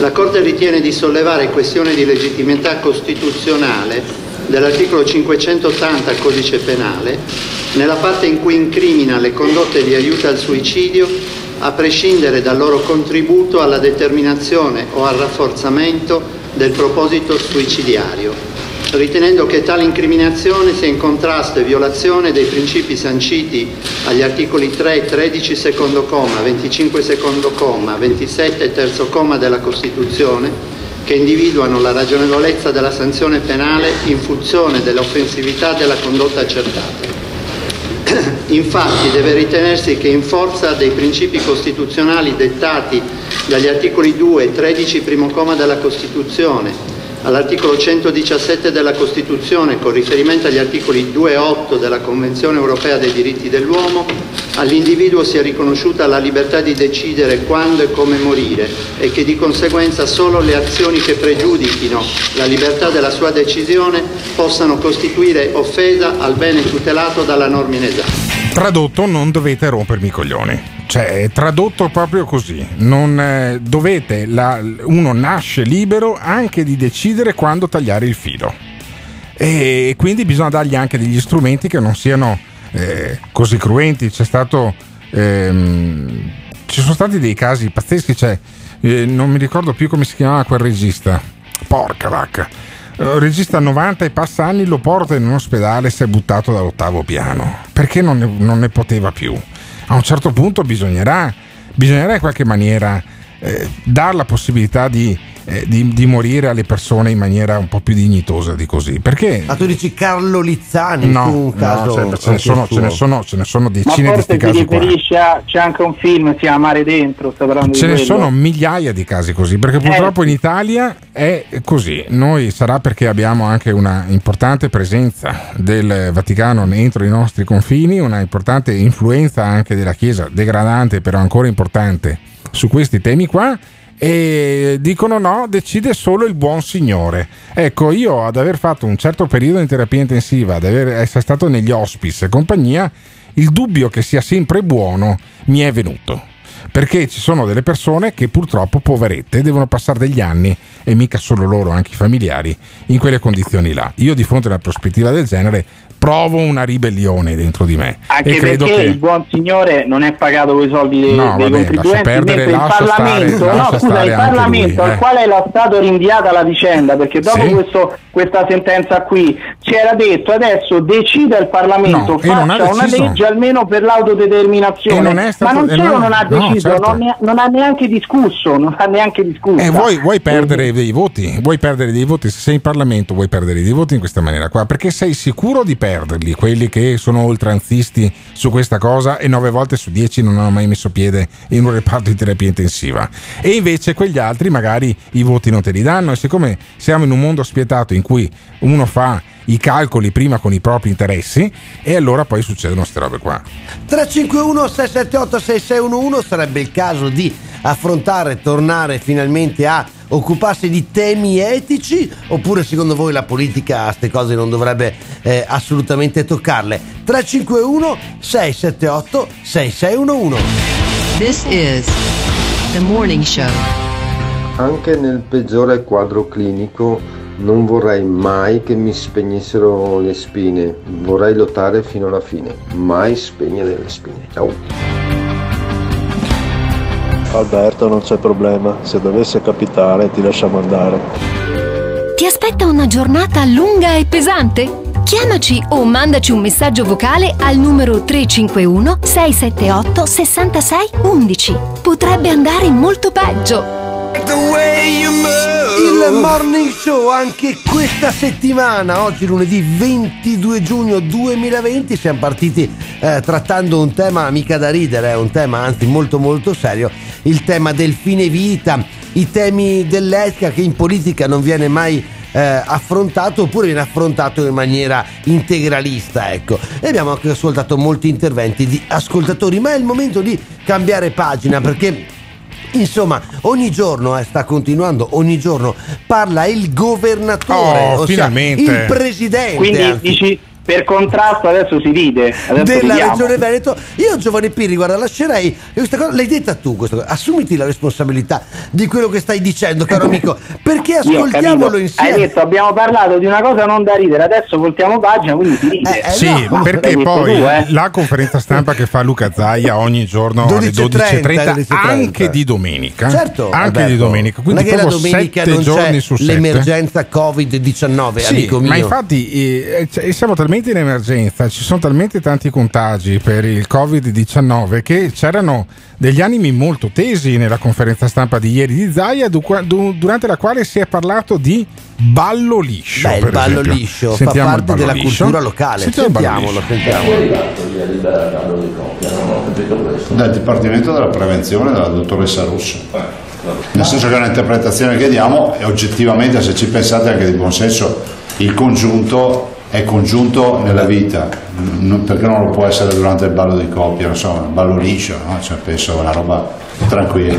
La Corte ritiene di sollevare questione di legittimità costituzionale dell'articolo 580 Codice Penale nella parte in cui incrimina le condotte di aiuto al suicidio a prescindere dal loro contributo alla determinazione o al rafforzamento del proposito suicidiario, ritenendo che tale incriminazione sia in contrasto e violazione dei principi sanciti agli articoli 3, 13 secondo comma, 25 secondo comma, 27 terzo comma della Costituzione, che individuano la ragionevolezza della sanzione penale in funzione dell'offensività della condotta accertata. Infatti deve ritenersi che in forza dei principi costituzionali dettati dagli articoli 2 e 13 primo comma della Costituzione, all'articolo 117 della Costituzione con riferimento agli articoli 2 e 8 della Convenzione europea dei diritti dell'uomo, all'individuo sia riconosciuta la libertà di decidere quando e come morire e che di conseguenza solo le azioni che pregiudichino la libertà della sua decisione possano costituire offesa al bene tutelato dalla norma in esame. Tradotto, non dovete rompermi i coglioni. Cioè, tradotto proprio così. Non, eh, dovete, la- uno nasce libero anche di decidere quando tagliare il filo. E quindi bisogna dargli anche degli strumenti che non siano eh, così cruenti. C'è stato. ehm, ci sono stati dei casi pazzeschi. Cioè, eh, non mi ricordo più come si chiamava quel regista. Porca vacca. Eh, regista a 90 e passa anni lo porta in un ospedale e si è buttato dall'ottavo piano perché non ne, non ne poteva più. A un certo punto bisognerà, bisognerà in qualche maniera eh, dare la possibilità di, eh, di- di morire alle persone in maniera un po' più dignitosa di così. Perché Ma tu dici Carlo Lizzani, No, no, caso cioè, ce, ne sono, ce ne sono- ce ne sono Ma decine di questi si casi qua. C'è anche un film, si chiama Mare Dentro. Sto parlando Ce di ne sono migliaia di casi così, perché purtroppo in Italia è così. Noi sarà perché abbiamo anche una importante presenza del Vaticano entro i nostri confini, una importante influenza anche della Chiesa, degradante però ancora importante su questi temi qua. E dicono no, decide solo il buon signore. Ecco, io ad aver fatto un certo periodo in terapia intensiva, ad aver- essere stato negli hospice e compagnia, il dubbio che sia sempre buono mi è venuto perché ci sono delle persone che purtroppo poverette devono passare degli anni e mica solo loro, anche i familiari, in quelle condizioni là. Io di fronte a una prospettiva del genere provo una ribellione dentro di me. Anche e credo perché che il buon signore non è pagato con i soldi dei, No, dei vabbè, contribuenti, perdere, il stare- Parlamento, lascia no, scusa, stare il Parlamento lui, al eh. quale era stato rinviata la vicenda, perché dopo Sì. questo- questa sentenza qui ci era detto adesso decida il Parlamento, No, non faccia una legge almeno per l'autodeterminazione, non stato- ma non solo no, non ha no, deciso, certo. non, ne- non ha neanche discusso, non ha neanche discusso. E vuoi, vuoi perdere dei voti? Vuoi perdere dei voti? Se sei in Parlamento vuoi perdere dei voti in questa maniera qua? Perché sei sicuro di perderli, quelli che sono oltranzisti su questa cosa e nove volte su dieci non hanno mai messo piede in un reparto di terapia intensiva. E invece quegli altri magari i voti non te li danno e siccome siamo in un mondo spietato in cui uno fa i calcoli prima con i propri interessi e allora poi succedono queste robe qua. 351 678 6611 sarebbe il caso di affrontare, tornare finalmente a occuparsi di temi etici oppure secondo voi la politica a queste cose non dovrebbe eh, assolutamente toccarle? 351 678 6611 This is the morning show. Anche nel peggiore quadro clinico non vorrei mai che mi spegnessero le spine, vorrei lottare fino alla fine, mai spegnere le spine. Ciao. Alberto non c'è problema, se dovesse capitare ti lasciamo andare. Ti aspetta una giornata lunga e pesante? Chiamaci o mandaci un messaggio vocale al numero 351 678 66 11. Potrebbe andare molto peggio. Il morning show anche questa settimana, oggi lunedì 22 giugno 2020, siamo partiti eh, trattando un tema mica da ridere, è un tema anzi molto molto serio, il tema del fine vita, i temi dell'etica che in politica non viene mai eh, affrontato oppure viene affrontato in maniera integralista ecco. E abbiamo anche ascoltato molti interventi di ascoltatori ma è il momento di cambiare pagina perché Insomma, ogni giorno eh, sta continuando, ogni giorno parla il governatore, Oh, ossia finalmente. il presidente Quindi anzi, dici per contrasto adesso si ride, adesso della ridiamo. regione Veneto. Io Giovanni Pirri, guarda, lascerei questa cosa, l'hai detta tu questa cosa, assumiti la responsabilità di quello che stai dicendo, caro amico, perché ascoltiamolo insieme. Hai detto abbiamo parlato di una cosa non da ridere, adesso voltiamo pagina, quindi si ride. Eh, Sì, no, perché poi tu, eh. la conferenza stampa che fa Luca Zaia ogni giorno alle 12.30, 12.30, 12.30. anche di domenica. Certo, anche Alberto, di domenica. Quindi non è che la proprio domenica sette non giorni c'è su sette. l'emergenza Covid-19, Sì, amico mio. ma infatti eh, cioè, siamo talmente in emergenza, ci sono talmente tanti contagi per il Covid-19 che c'erano degli animi molto tesi nella conferenza stampa di ieri di Zaia, du- du- durante la quale si è parlato di ballo liscio. Beh, il ballo esempio. liscio fa Sentiamo il parte della liscio. cultura locale. Sentiamo Sentiamolo, sentiamolo. Dal Dipartimento della Prevenzione della dottoressa Russo. Nel senso che è un'interpretazione che diamo e oggettivamente, se ci pensate anche di buon senso, il congiunto è congiunto nella vita, non- perché non lo può essere durante il ballo di coppia, non so, il ballo liscio, no? Cioè, penso una roba tranquilla.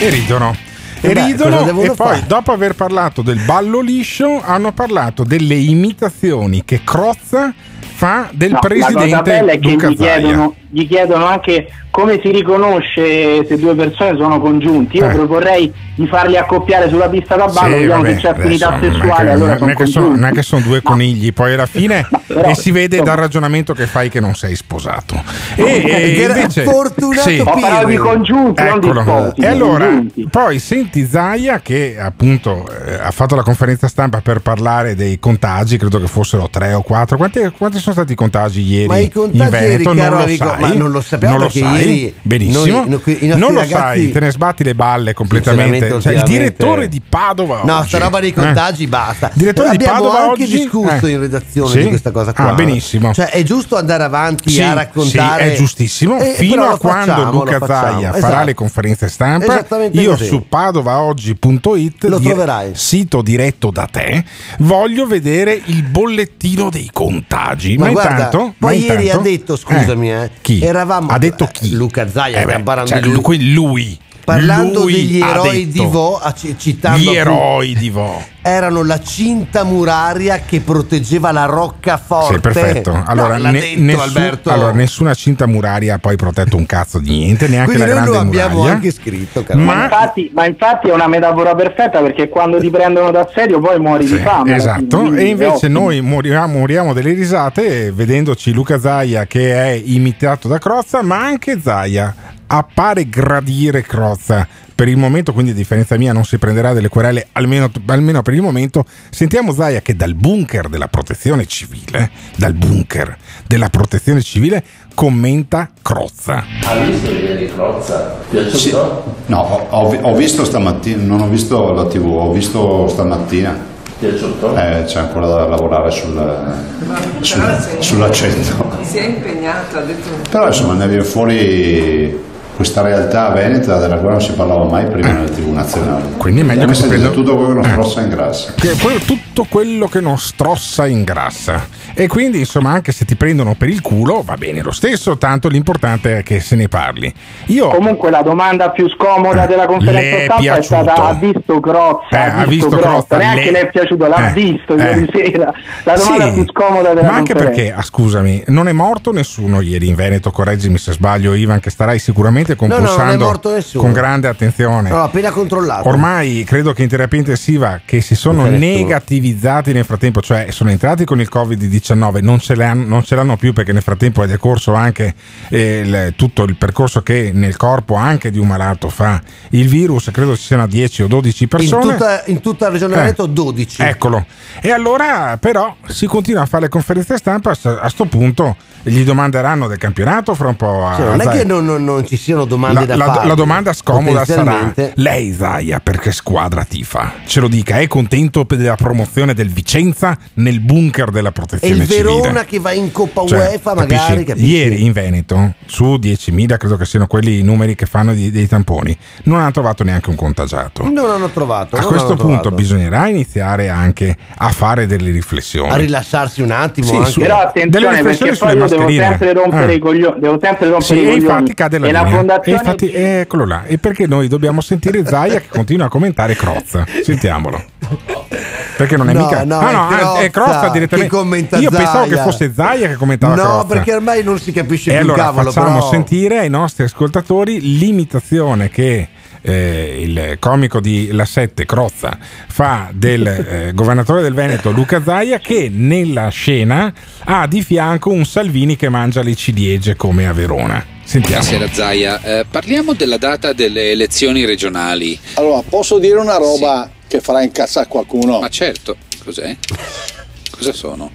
E ridono. E Eh beh, ridono e poi fare? dopo aver parlato del ballo liscio hanno parlato delle imitazioni che Crozza fa del No, la cosa presidente bella è che gli chiedono, gli chiedono anche come si riconosce se due persone sono congiunti. Io Eh. proporrei di farli accoppiare sulla pista da ballo, Sì, vediamo vabbè, che c'è affinità adesso non è sessuale, che- allora non sono è che sono, due conigli, poi alla fine però, e si vede insomma. dal ragionamento che fai che non sei sposato. E, Eh, e che era invece, fortunato sì. Ho di congiunti, non di Eccolo. sposi, E allora, congiunti. poi senti Zaia che appunto eh, ha fatto la conferenza stampa per parlare dei contagi, credo che fossero tre o quattro. Quanti, quanti sono stati i contagi ieri Ma i contagi in Veneto? ieri, non lo sai? ma non lo sappiamo Non lo perché sai? Ieri Benissimo. noi- noi- non lo sai, te ne sbatti le balle completamente. Cioè, il direttore di Padova No, oggi. sta roba dei Eh. contagi basta. Direttore di Abbiamo Padova anche oggi? discusso Eh. in redazione Sì? di questa cosa qua. Ah, benissimo. Cioè, è giusto andare avanti Sì, a raccontare. sì, è giustissimo. Eh, Fino a quando facciamo, Luca. Zaia Esatto. farà le conferenze stampa, io così. su padovaoggi.it, Lo troverai. sito diretto da te, voglio vedere il bollettino dei contagi. Ma, Ma guarda, intanto, ma poi ieri intanto- ha detto, scusami, eh, chi? eravamo ha detto chi? Luca Zaia, Eh beh, cioè, lui. lui. Parlando Lui degli eroi detto. di Vo, citando Gli eroi di Vo. erano la cinta muraria che proteggeva la roccaforte. Sì, perfetto. Allora, No, ne- detto nessun- Alberto. allora, nessuna cinta muraria ha poi protetto un cazzo di niente, neanche Quindi la noi grande lo abbiamo muraglia. anche scritto. Ma, Ma- infatti, ma infatti è una metafora perfetta perché quando ti prendono d'assedio poi muori di fame. Esatto, Quindi, e invece noi moriamo, moriamo delle risate vedendoci Luca Zaia che è imitato da Crozza, ma anche Zaia appare gradire Crozza. Per il momento, quindi a differenza mia, non si prenderà delle querele, almeno, almeno per il momento. Sentiamo Zaia che dal bunker della protezione civile, dal bunker della protezione civile, commenta Crozza. Ha visto ieri Crozza? No, ho, ho- visto stamattina, non ho visto la tv, ho visto stamattina. Eh, c'è ancora da lavorare sul, sul- sull'accento. Si è impegnato, ha detto Però insomma ne viene fuori questa realtà veneta della quale non si parlava mai prima nelle tv nazionali. Quindi è meglio che si prenda- tutto quello che non Eh. strozza in grassa. Che quello- tutto quello che non strossa ingrassa. E quindi, insomma, anche se ti prendono per il culo, va bene lo stesso, tanto l'importante è che se ne parli. Io Comunque la domanda più scomoda della Le conferenza è stampa è stata piaciuto? ha visto Crozza, Eh, ha ha visto, visto Crozza, Crozza, neanche le- le è piaciuto, l'ha Eh, visto eh. ieri sera. La domanda Sì, più scomoda della Ma anche conferenza. perché, ah, scusami, non è morto nessuno ieri in Veneto, correggimi se sbaglio, Ivan, che starai sicuramente no, è compulsando morto nessuno. con grande attenzione. No, appena controllato. Ormai credo che in terapia intensiva che si sono negativizzati nel frattempo, cioè sono entrati con il Covid-19, non ce, l'hanno, non ce l'hanno più perché nel frattempo è decorso anche eh, il- tutto il percorso che nel corpo anche di un malato fa il virus, credo ci siano 10 o 12 in, persone. tutta, in tutta la regione Eh. Veneto 12. Eccolo. E allora però si continua a fare le conferenze stampa, a sto punto gli domanderanno del campionato fra un po'. a Cioè, non è che non, non- non ci siano domande La, da la- fare. la domanda scomoda sarà: lei, Zaia, per che squadra tifa? Ce lo dica, è contento per la promozione del Vicenza nel bunker della E protezione il civile? Verona che va in Coppa Cioè, UEFA, capisci? magari. Capisci? Ieri in Veneto, su 10.000, credo che siano quelli i numeri che fanno di- dei tamponi, non hanno trovato neanche un contagiato. Non hanno trovato. A questo punto trovato. bisognerà iniziare anche a fare delle riflessioni. a rilassarsi un attimo. Sì, anche. su- Però delle attenzione riflessioni perché poi sulle io devo sempre rompere Ah. i coglioni, devo sempre rompere Sì, i e coglioni. infatti cade la e la linea. E fondazione infatti, eccolo là. E perché noi dobbiamo sentire Zaia che continua a commentare Crozza? Sentiamolo. Perché non è No, mica. no, ah, è no, Crozza è Crozza direttamente. che commenta Io pensavo che Zaia. fosse Zaia che commentava No, Crozza. perché ormai non si capisce E più allora cavolo. facciamo però... sentire ai nostri ascoltatori l'imitazione che eh, il comico di La Sette, Crozza, fa del eh, governatore del Veneto Luca Zaia che nella scena ha di fianco un Salvini che mangia le ciliegie come a Verona. Sentiamo. Buonasera Zaia, Eh, parliamo della data delle elezioni regionali. Allora, posso dire una roba che farà incazzare qualcuno? Ma certo, cos'è? Cosa sono?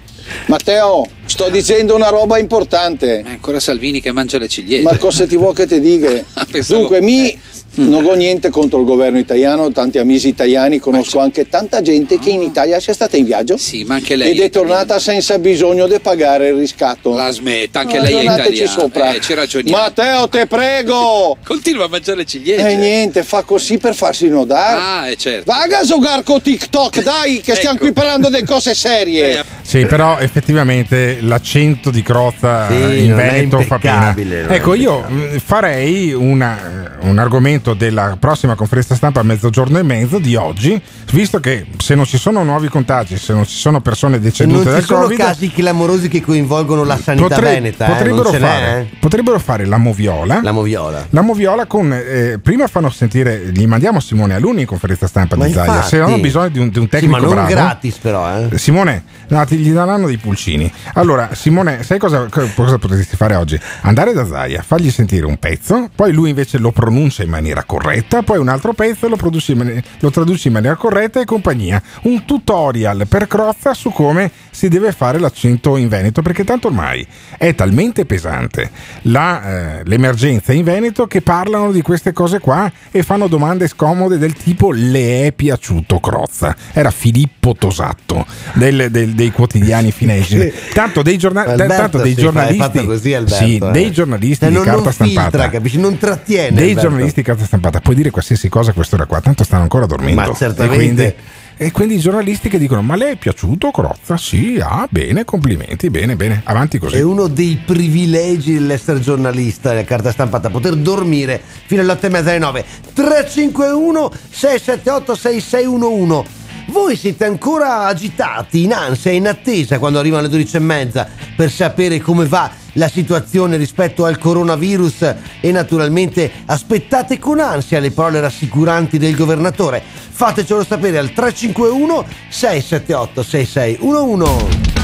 Matteo, sto dicendo una roba importante. È ancora Salvini che mangia le ciliegie. Ma cosa ti vuoi che ti dica? Pensavo- Dunque, mi non ho niente contro il governo italiano, tanti amici italiani, conosco anche tanta gente che in Italia sia stata in viaggio Sì, ma anche lei ed è tornata senza bisogno di pagare il riscatto. La smetta, anche No, lei è italiana. sopra. Eh, ci ragioniamo. Matteo, te prego! Continua a mangiare le ciliegie. E niente, fa così per farsi nodare. Ah, è certo. Vaga a giocare con TikTok, dai, che stiamo Ecco. qui parlando di cose serie. Sì, però effettivamente l'accento di Crozza Sì, eh, in Veneto fa pena. Ecco, io mh, farei una- un argomento della prossima conferenza stampa a mezzogiorno e mezzo di oggi, visto che se non ci sono nuovi contagi, se non ci sono persone Se non decedute ci dal sono Covid, casi clamorosi che coinvolgono la sanità potre- veneta, eh, potrebbero, non ce fare, eh. potrebbero fare la moviola. La moviola. La moviola con eh, prima fanno sentire, gli mandiamo Simone Aluni in conferenza stampa Ma di Zaia. infatti. Se hanno bisogno di un, di un Sì, tecnico ma non bravo, gratis però, eh. Simone, no, ti- gli daranno dei pulcini. Allora, Simone, sai cosa, co- cosa potresti fare oggi? Andare da Zaia, fargli sentire un pezzo, poi lui invece lo pronuncia in maniera corretta, poi un altro pezzo lo, produci lo traduci in maniera corretta e compagnia. Un tutorial per Crozza su come si deve fare l'accento in Veneto, perché tanto ormai è talmente pesante la, eh, l'emergenza in Veneto che parlano di queste cose qua e fanno domande scomode del tipo le è piaciuto Crozza? Era Filippo Tosatto del- del- dei quotidiani finesi. Tanto dei, giorna- Alberto, tanto dei giornalisti, così, Alberto, sì, eh. dei giornalisti Cioè, di non- carta non stampata. filtra, capisci? Non trattiene. Dei Alberto. giornalisti di carta stampata, puoi dire qualsiasi cosa a quest'ora qua, tanto stanno ancora dormendo. Ma E certamente. quindi, e quindi i giornalisti che dicono: Ma lei è piaciuto Crozza? Sì, ah, bene, complimenti, bene, bene, avanti così. È uno dei privilegi dell'essere giornalista e carta stampata, poter dormire fino alle 8 e mezza alle 9. 351 678 6611. Voi siete ancora agitati, in ansia, in attesa quando arrivano le 12 e mezza per sapere come va la situazione rispetto al coronavirus e naturalmente aspettate con ansia le parole rassicuranti del governatore. Fatecelo sapere al 351 678 6611.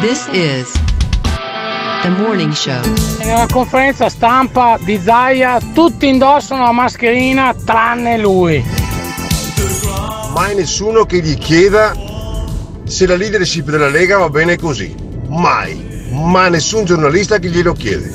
This is the morning show. Nella conferenza stampa di Zaia tutti indossano la mascherina tranne lui. Mai nessuno che gli chieda se la leadership della Lega va bene così. Mai. Ma nessun giornalista che glielo chiede.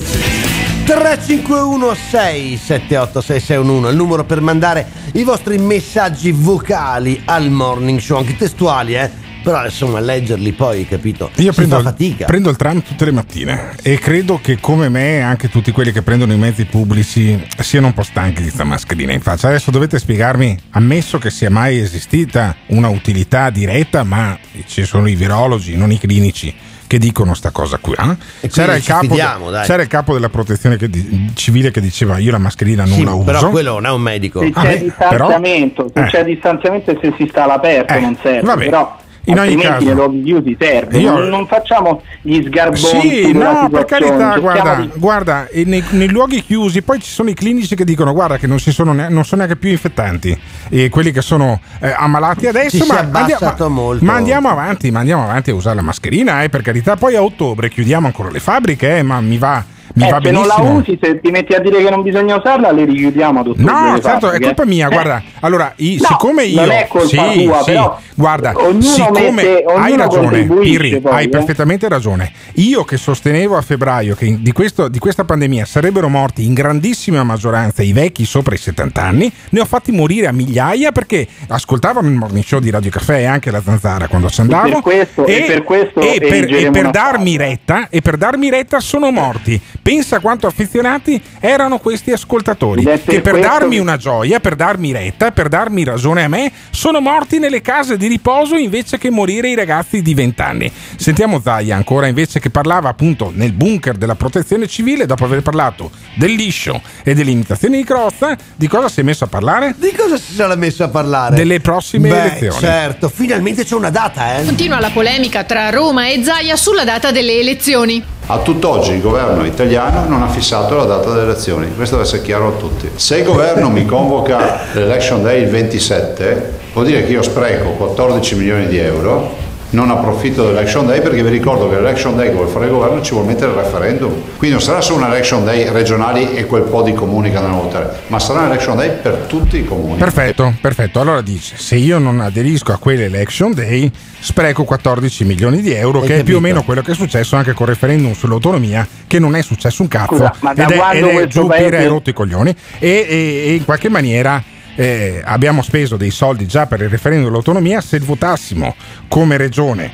351 678 6611 il numero per mandare i vostri messaggi vocali al morning show, anche testuali, eh. Però insomma leggerli poi, capito? Io si prendo, fa fatica. prendo il tram tutte le mattine e credo che come me anche tutti quelli che prendono i mezzi pubblici siano un po' stanchi di sta mascherina in faccia. Adesso dovete spiegarmi, ammesso che sia mai esistita una utilità diretta, ma ci sono i virologi, non i clinici che dicono sta cosa qui. eh? E C'era, il ci capo, fidiamo, c'era il capo della protezione che di- civile che diceva io la mascherina non Sì, la uso. però quello non è un medico. Se Ah, c'è beh, distanziamento, però- se c'è distanziamento e se si sta all'aperto Eh, non serve, però In ogni altrimenti caso- nei luoghi chiusi serve. Io- Non, non facciamo gli sgarboni Sì, no, per carità, cerchiamo guarda, di- guarda nei, nei luoghi chiusi poi ci sono i clinici che dicono guarda che non, si sono, ne- non sono neanche più infettanti e quelli che sono eh, ammalati adesso, Ci si è ma, ma- molto. ma andiamo avanti, ma andiamo avanti a usare la mascherina, eh, per carità, poi a ottobre chiudiamo ancora le fabbriche, eh, ma mi va, mi Eh, se non la benissimo. usi, se ti metti a dire che non bisogna usarla, le richiudiamo tutte No, certo, è colpa mia, Eh, guarda. Allora, i- No, siccome io non è colpa sì, tua, sì, però guarda, siccome mette- hai ragione, poi, hai eh. perfettamente ragione. Io che sostenevo a febbraio che di, questo- di questa pandemia sarebbero morti in grandissima maggioranza i vecchi sopra i 70 anni, ne ho fatti morire a migliaia perché ascoltavano il morning show di Radio Caffè e anche la zanzara quando ci andavo. per questo- e per questo e per, e per darmi retta, e per darmi retta sono morti. Pensa quanto affezionati erano questi ascoltatori che per questo darmi una gioia, per darmi retta, per darmi ragione a me, sono morti nelle case di riposo invece che morire i ragazzi di 20 anni. Sentiamo Zaia ancora invece che parlava appunto nel bunker della protezione civile dopo aver parlato del liscio e delle imitazioni di Crozza, di cosa si è messo a parlare? Di cosa si sarà messo a parlare? Delle prossime Beh, elezioni. Certo, finalmente c'è una data, eh. Continua la polemica tra Roma e Zaia sulla data delle elezioni. A tutt'oggi il governo italiano non ha fissato la data delle elezioni, questo deve essere chiaro a tutti. Se il governo mi convoca l'election day il 27, vuol dire che io spreco 14 milioni di euro, non approfitto dell'election day perché vi ricordo che l'election day che vuole fare il governo ci vuole mettere il referendum. Quindi non sarà solo un election day regionali e quel po' di comuni che andranno a votare, ma sarà un election day per tutti i comuni. Perfetto, perfetto. Allora dice: se io non aderisco a quell'election day, spreco 14 milioni di euro, Hai che è più o capito? meno quello che è successo anche col referendum sull'autonomia, che non è successo un cazzo. Scusa, ma da ed è, ed è giù paese- hai rotto i coglioni. E, e- e in qualche maniera. Eh, abbiamo speso dei soldi già per il referendum dell'autonomia. Se votassimo come regione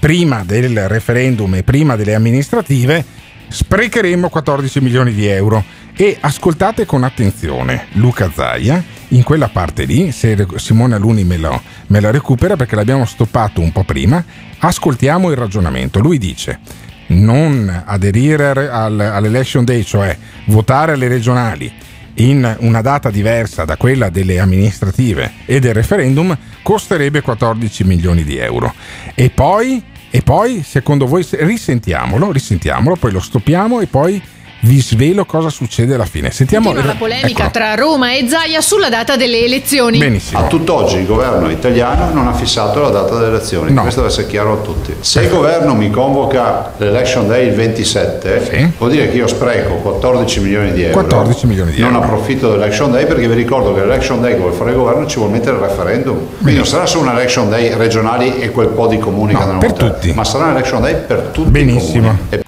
prima del referendum e prima delle amministrative, sprecheremo 14 milioni di euro. E ascoltate con attenzione Luca Zaia, in quella parte lì, se Simone Aluni me, lo- me la recupera perché l'abbiamo stoppato un po' prima, ascoltiamo il ragionamento. Lui dice non aderire al- all'election day, cioè votare alle regionali in una data diversa da quella delle amministrative e del referendum costerebbe 14 milioni di euro. E poi, e poi secondo voi, se- risentiamolo, risentiamolo, poi lo stoppiamo e poi vi svelo cosa succede alla fine. Sentiamo Continua la polemica Eccolo. tra Roma e Zaia sulla data delle elezioni. Benissimo. A tutt'oggi il governo italiano non ha fissato la data delle elezioni, questo deve essere chiaro a tutti. Se il governo mi convoca l'election day il 27, vuol dire che io spreco 14 milioni di euro. 14 milioni di non euro. approfitto dell'election day perché vi ricordo che l'election day che vuole fare il governo ci vuole mettere il referendum. Quindi non sarà solo un election day regionali e quel po' di comuni che andranno a per tutti. ma sarà un election day per tutti Benissimo. i comuni.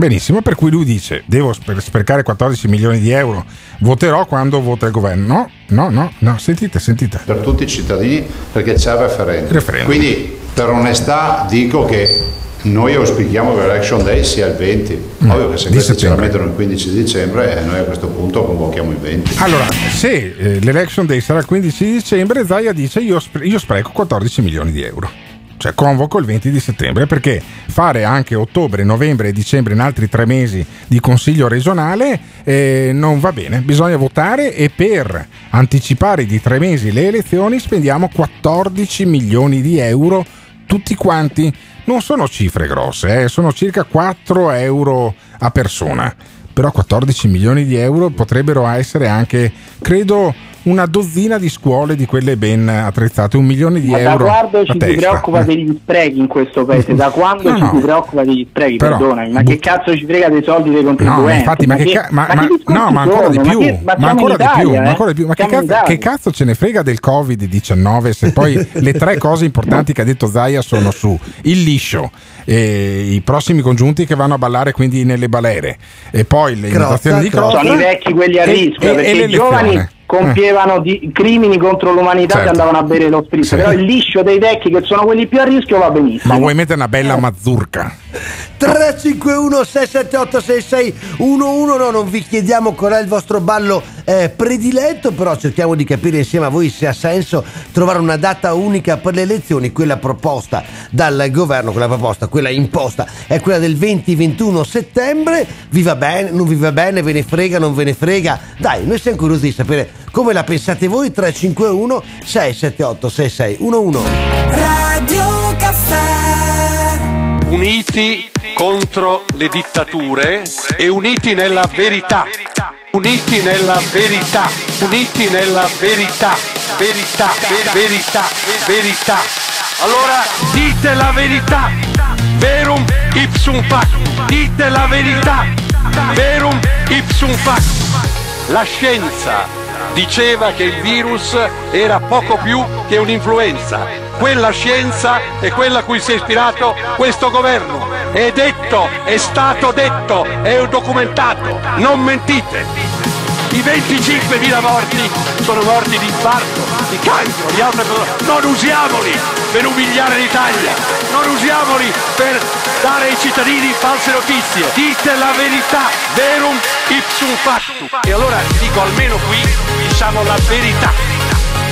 Benissimo, per cui lui dice: Devo sprecare 14 milioni di euro, voterò quando vota il governo. No, no, no, no, sentite, sentite. Per tutti i cittadini perché c'è il referendum. Referendum. Quindi per onestà dico che noi auspichiamo che l'election day sia il 20. Ovvio che se questi ce la mettono il 15 dicembre, eh, noi a questo punto convochiamo il 20. Allora, se eh, l'election day sarà il 15 di dicembre, Zaia dice io, sp- io spreco 14 milioni di euro. Cioè convoco il 20 di settembre perché fare anche ottobre, novembre e dicembre in altri tre mesi di consiglio regionale eh, non va bene. Bisogna votare e per anticipare di tre mesi le elezioni spendiamo 14 milioni di euro tutti quanti. Non sono cifre grosse, eh, sono circa 4 euro a persona. Però 14 milioni di euro potrebbero essere anche, credo, una dozzina di scuole di quelle ben attrezzate. Un milione di Ma da euro. quando a ci si preoccupa Eh. degli sprechi in questo paese? Da quando No, ci no. si preoccupa degli sprechi? Però, Perdonami, ma che cazzo ci frega dei soldi dei No, contribuenti? ma infatti, ma, che, ca- ma, ma ma- no, ma ancora di sono? più, Ma, che, ma, ma ancora in di più, Italia, ma eh? ancora di più. Ma che cazzo, Italia. che cazzo ce ne frega del Covid-19 se poi le tre cose importanti che ha detto Zaia sono su il liscio, eh, i prossimi congiunti che vanno a ballare quindi nelle balere e poi le imitazioni di Crozza Sono i vecchi quelli a rischio, e- perché e i giovani compievano di- crimini contro l'umanità Certo. che andavano a bere lo spritz, Sì. però il liscio dei vecchi che sono quelli più a rischio va benissimo. Ma vuoi mettere una bella mazzurca? 351 678 6611 no, non vi chiediamo qual è il vostro ballo eh, prediletto però cerchiamo di capire insieme a voi se ha senso trovare una data unica per le elezioni quella proposta dal governo quella proposta, quella imposta è quella del 20-21 settembre. Vi va bene, non vi va bene, ve ne frega, non ve ne frega? Dai, noi siamo curiosi di sapere come la pensate voi 351 678 6611 Radio Caffè. Uniti contro le dittature e uniti nella verità. Uniti nella verità, uniti nella verità, verità, ver- verità, verità. Allora dite la verità, verum ipsum fac, dite la verità, verum ipsum fac. La scienza diceva che il virus era poco più che un'influenza. Quella scienza è quella a cui si è ispirato questo governo. È detto, è stato detto, è documentato. Non mentite. I 25.000 morti sono morti di infarto, di cancro, di altre cose. Non usiamoli per umiliare l'Italia, non usiamoli per dare ai cittadini false notizie. Dite la verità, verum ipsum factum. E allora dico almeno qui diciamo la verità.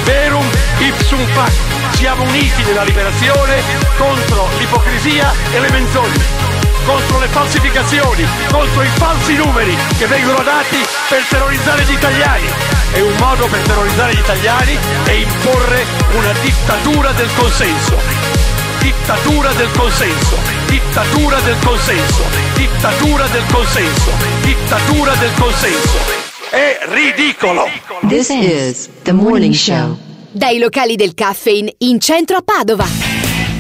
Verum ipsum factum. Siamo uniti nella liberazione contro l'ipocrisia e le menzogne contro le falsificazioni, contro i falsi numeri che vengono dati per terrorizzare gli italiani. E un modo per terrorizzare gli italiani è imporre una dittatura del consenso. Dittatura del consenso, dittatura del consenso, dittatura del consenso, dittatura del consenso. È ridicolo! This is the morning show. Dai locali del caffeine in centro a Padova.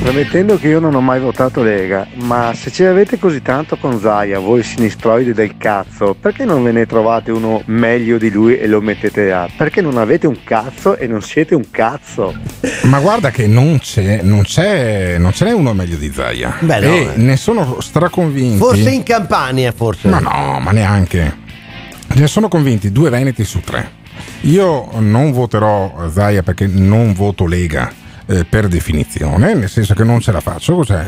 Premettendo che io non ho mai votato Lega, ma se ce l'avete così tanto con Zaia, voi sinistroidi del cazzo, perché non ve ne trovate uno meglio di lui e lo mettete là? Perché non avete un cazzo e non siete un cazzo? Ma guarda che non c'è, non c'è, non ce n'è uno meglio di Zaia. Beh, no, e eh. ne sono straconvinti. forse in Campania forse Ma no, ma neanche. Ne sono convinti due veneti su tre. Io non voterò Zaia perché non voto Lega. eh, per definizione, nel senso che non ce la faccio. Cos'è?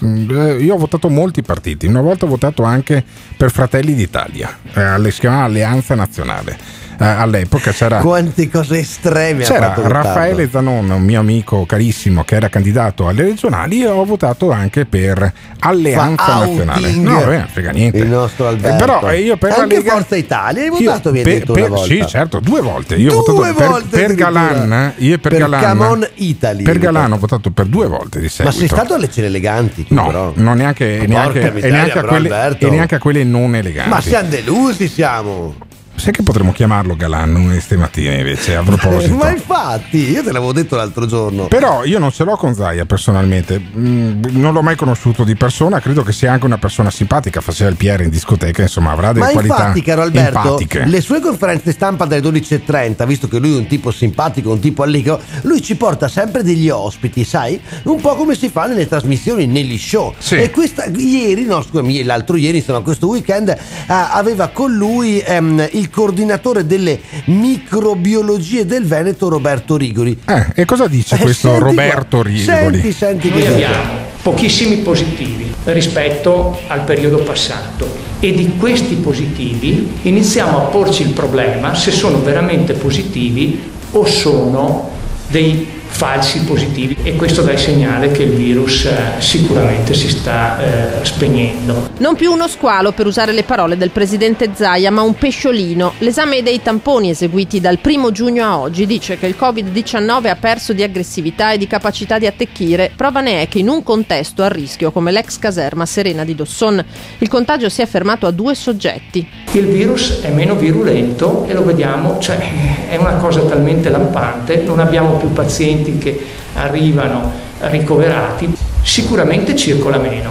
Eh, io ho votato molti partiti, una volta ho votato anche per Fratelli d'Italia, eh, si chiamava Alleanza Nazionale. Eh, all'epoca c'era quante cose estreme c'era. Raffaele Zanon, un mio amico carissimo che era candidato alle regionali e ho votato anche per Alleanza Fa Nazionale. outing No, beh, frega niente. il nostro Eh, Alberto però eh, io per anche Lega Forza Italia hai Io votato hai per- per- una volta Sì, certo, due volte. Io ho Due votato per, volte per addirittura. Galan. Io e per, Per Galan. Camon Italy, Per Galan votato. ho votato per due volte di ma seguito. sei stato alle cene eleganti tu, No, però. non neanche, neanche, e, miseria, neanche però, quelle, e neanche a quelle non eleganti. ma siamo delusi siamo Sai che potremmo chiamarlo Galan una stamattina invece a proposito. ma infatti io te l'avevo detto l'altro giorno Però io non ce l'ho con Zaia personalmente, Mm, non l'ho mai conosciuto di persona, credo che sia anche una persona simpatica, faceva il PR in discoteca, insomma avrà delle Ma qualità infatti, caro Alberto, empatiche. le sue conferenze stampa dalle 12.30, visto che lui è un tipo simpatico, un tipo allegro, lui ci porta sempre degli ospiti, sai? Un po' come si fa nelle trasmissioni, negli show. E questa, ieri, no, scusami, l'altro ieri, insomma, questo weekend, ah, aveva con lui ehm, il il coordinatore delle microbiologie del Veneto Roberto Rigoli. Eh, e cosa dice Eh, questo senti Roberto qua, Rigoli? Senti, senti Noi abbiamo pochissimi positivi rispetto al periodo passato e di questi positivi iniziamo a porci il problema se sono veramente positivi o sono dei falsi positivi e questo dà il segnale che il virus eh, sicuramente si sta eh, spegnendo. Non più uno squalo, per usare le parole del presidente Zaia, ma un pesciolino. L'esame dei tamponi eseguiti dal 1 giugno a oggi dice che il Covid-19 ha perso di aggressività e di capacità di attecchire. Prova ne è che in un contesto a rischio come l'ex caserma Serena di Dosson, il contagio si è fermato a due soggetti. Il virus è meno virulento e lo vediamo, cioè è una cosa talmente lampante, non abbiamo più pazienti che arrivano ricoverati, sicuramente circola meno.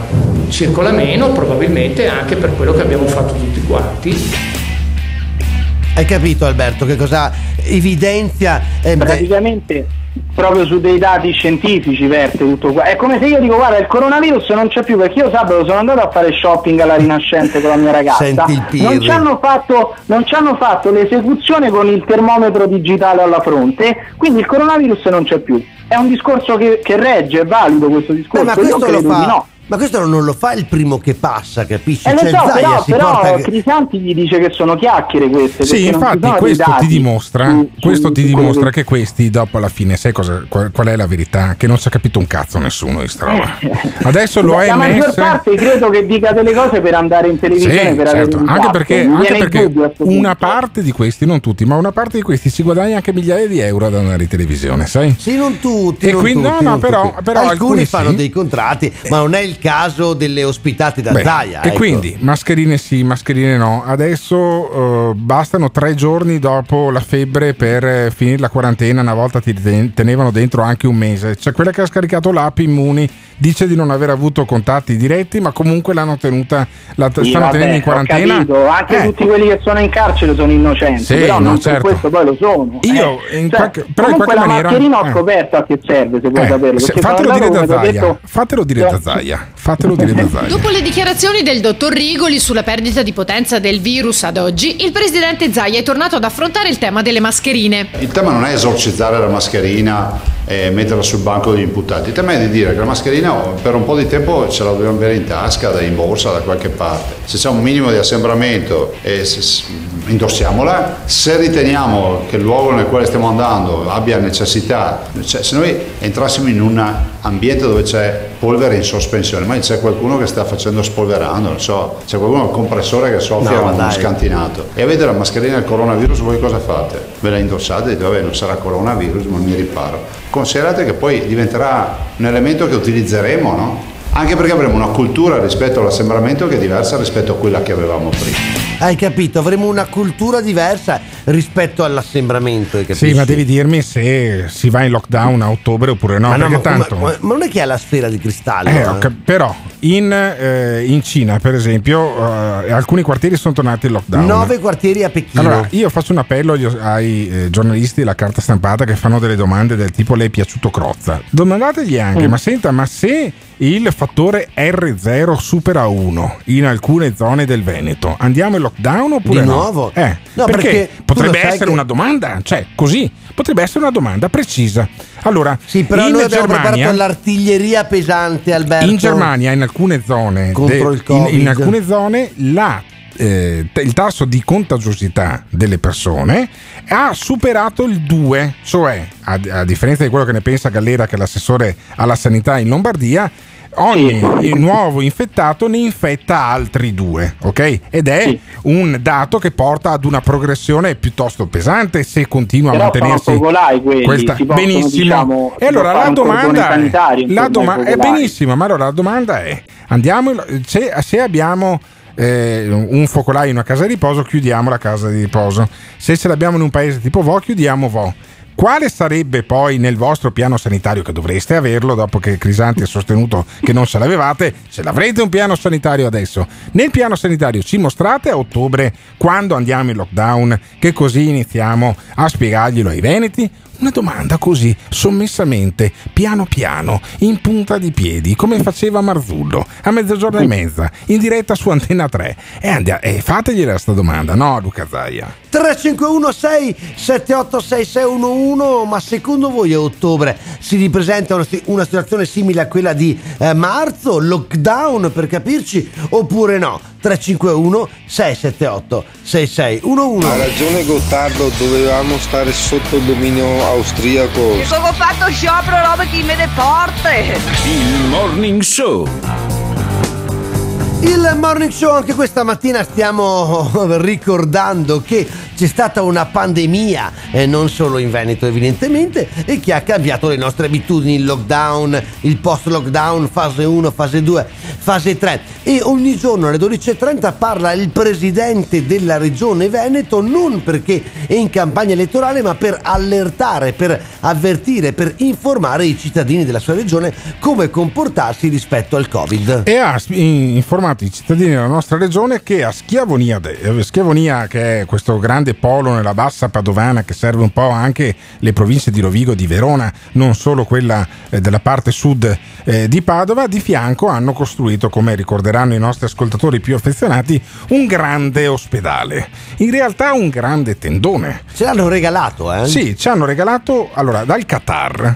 Circola meno probabilmente anche per quello che abbiamo fatto tutti quanti. Hai capito Alberto che cosa evidenzia? eh, beh, Praticamente proprio su dei dati scientifici verte tutto qua. È come se io dico guarda il coronavirus non c'è più perché io sabato sono andato a fare shopping alla Rinascente con la mia ragazza. Senti il pirri. non ci hanno fatto, non ci hanno fatto l'esecuzione con il termometro digitale alla fronte, quindi il coronavirus non c'è più. È un discorso che, che regge, è valido questo beh, discorso. ma io questo lo fa. no. Ma questo non lo fa il primo che passa, capisci? Eh, Cioè, so, però, si però porta Crisanti gli dice che sono chiacchiere queste. Sì, infatti questo ti dimostra, su- su- questo ti su quello dimostra che- che questi dopo alla fine, sai cosa, qual, qual è la verità? Che non si è capito un cazzo nessuno di sta roba. Adesso lo la maggior parte credo che dica delle cose per andare in Sì, televisione per avere certo. anche perché, anche perché una punto. parte di questi, non tutti, ma una parte di questi si guadagna anche migliaia di euro ad andare in televisione, sai? Sì, non tutti. E non quindi- tutti, no, no, però- però alcuni, alcuni fanno sì. dei contratti, ma non è il caso delle ospitate da Beh, Zaia. e ecco. quindi mascherine sì, mascherine no. Adesso eh, bastano tre giorni dopo la febbre per eh, finire la quarantena. Una volta ti ten- tenevano dentro anche un mese. C'è quella che ha scaricato l'app Immuni, dice di non aver avuto contatti diretti, ma comunque l'hanno tenuta, la Sì, stanno vabbè, tenendo in quarantena. capito, Anche Eh, tutti quelli che sono in carcere sono innocenti, Sì, però no, non certo. per questo poi lo sono. Io, eh. in Cioè, qualche- però in comunque qualche la maniera- mascherina ho eh. scoperto a che serve, se vuoi eh, saperlo. se- fatelo dire da Zaia. detto- Fatelo dire da Zaia. Fatelo dire da Zaia. Dopo le dichiarazioni del dottor Rigoli sulla perdita di potenza del virus ad oggi, il presidente Zaia è tornato ad affrontare il tema delle mascherine. Il tema non è esorcizzare la mascherina e metterla sul banco degli imputati, il tema è di dire che la mascherina oh, per un po' di tempo ce la dobbiamo avere in tasca, in borsa, da qualche parte. Se c'è un minimo di assembramento e se- se- indossiamola, se riteniamo che il luogo nel quale stiamo andando abbia necessità, cioè se noi entrassimo in un ambiente dove c'è polvere in sospensione, ma c'è qualcuno che sta facendo spolverando, non so, c'è qualcuno al compressore che soffia No, uno scantinato e avete la mascherina del coronavirus, voi cosa fate? Ve la indossate e dite vabbè non sarà coronavirus ma mi riparo. Considerate che poi diventerà un elemento che utilizzeremo, no? Anche perché avremo una cultura rispetto all'assembramento che è diversa rispetto a quella che avevamo prima. Hai capito? Avremo una cultura diversa rispetto all'assembramento. Sì, ma devi dirmi se si va in lockdown a ottobre oppure no. Ma, no, ma- tanto. ma- ma non è che ha la sfera di cristallo. Eh, eh? però in, eh, in Cina, per esempio, eh, alcuni quartieri sono tornati in lockdown. Nove quartieri a Pechino. Allora, io faccio un appello agli- ai eh, giornalisti della carta stampata che fanno delle domande del tipo le è piaciuto Crozza. Domandategli anche, Mm. ma senta, ma se il fattore R0 supera 1 in alcune zone del Veneto, andiamo in lockdown oppure Di no? nuovo? Eh, No, perché, perché potrebbe essere che- una domanda, cioè così, potrebbe essere una domanda precisa. Allora, Sì, però in noi abbiamo Germania, preparato l'artiglieria pesante, Alberto. in Germania, in alcune zone, Contro il in, in alcune zone la, eh, il tasso di contagiosità delle persone ha superato il 2, cioè a, a differenza di quello che ne pensa Gallera, che è l'assessore alla sanità in Lombardia. Ogni nuovo infettato ne infetta altri due, ok? Ed è un dato che porta ad una progressione piuttosto pesante se continua a Però mantenersi sono focolai quelli, questa possono, benissimo. diciamo, e allora la domanda è, la doma- è benissimo, ma allora la domanda è andiamo se, se abbiamo eh, un focolaio in una casa di riposo, chiudiamo la casa di riposo. Se ce l'abbiamo in un paese tipo Vo, chiudiamo Vo. Quale sarebbe poi nel vostro piano sanitario, che dovreste averlo dopo che Crisanti ha sostenuto che non ce l'avevate, ce l'avrete un piano sanitario adesso? Nel piano sanitario ci mostrate a ottobre, quando andiamo in lockdown, che così iniziamo a spiegarglielo ai veneti? Una domanda così, sommessamente, piano piano, in punta di piedi, come faceva Marzullo, a mezzogiorno e mezza, in diretta su Antenna 3. E, andia- e fategliela sta domanda, no Luca Zaia? 351 678 6611 ma secondo voi a ottobre si ripresenta una, una situazione simile a quella di eh, marzo lockdown per capirci oppure no 351 678 6611 Ha ragione Gottardo, dovevamo stare sotto il dominio austriaco. E come ho fatto sciopero roba chi me le porte? Il Morning Show. Il morning show anche questa mattina stiamo ricordando che c'è stata una pandemia, eh, non solo in Veneto evidentemente, e che ha cambiato le nostre abitudini, il lockdown, il post lockdown, fase 1, fase 2, fase 3 e ogni giorno alle 12.30 parla il presidente della regione Veneto non perché è in campagna elettorale ma per allertare, per avvertire, per informare i cittadini della sua regione come comportarsi rispetto al Covid. E ha s- informato i cittadini della nostra regione che a Schiavonia, eh, Schiavonia che è questo grande polo nella bassa padovana che serve un po' anche le province di Rovigo e di Verona, non solo quella eh, della parte sud eh, di Padova, di fianco hanno costruito, come ricorderanno i nostri ascoltatori più affezionati, un grande ospedale. In realtà un grande tendone. Ce l'hanno regalato, eh? Sì, ci hanno regalato allora dal Qatar.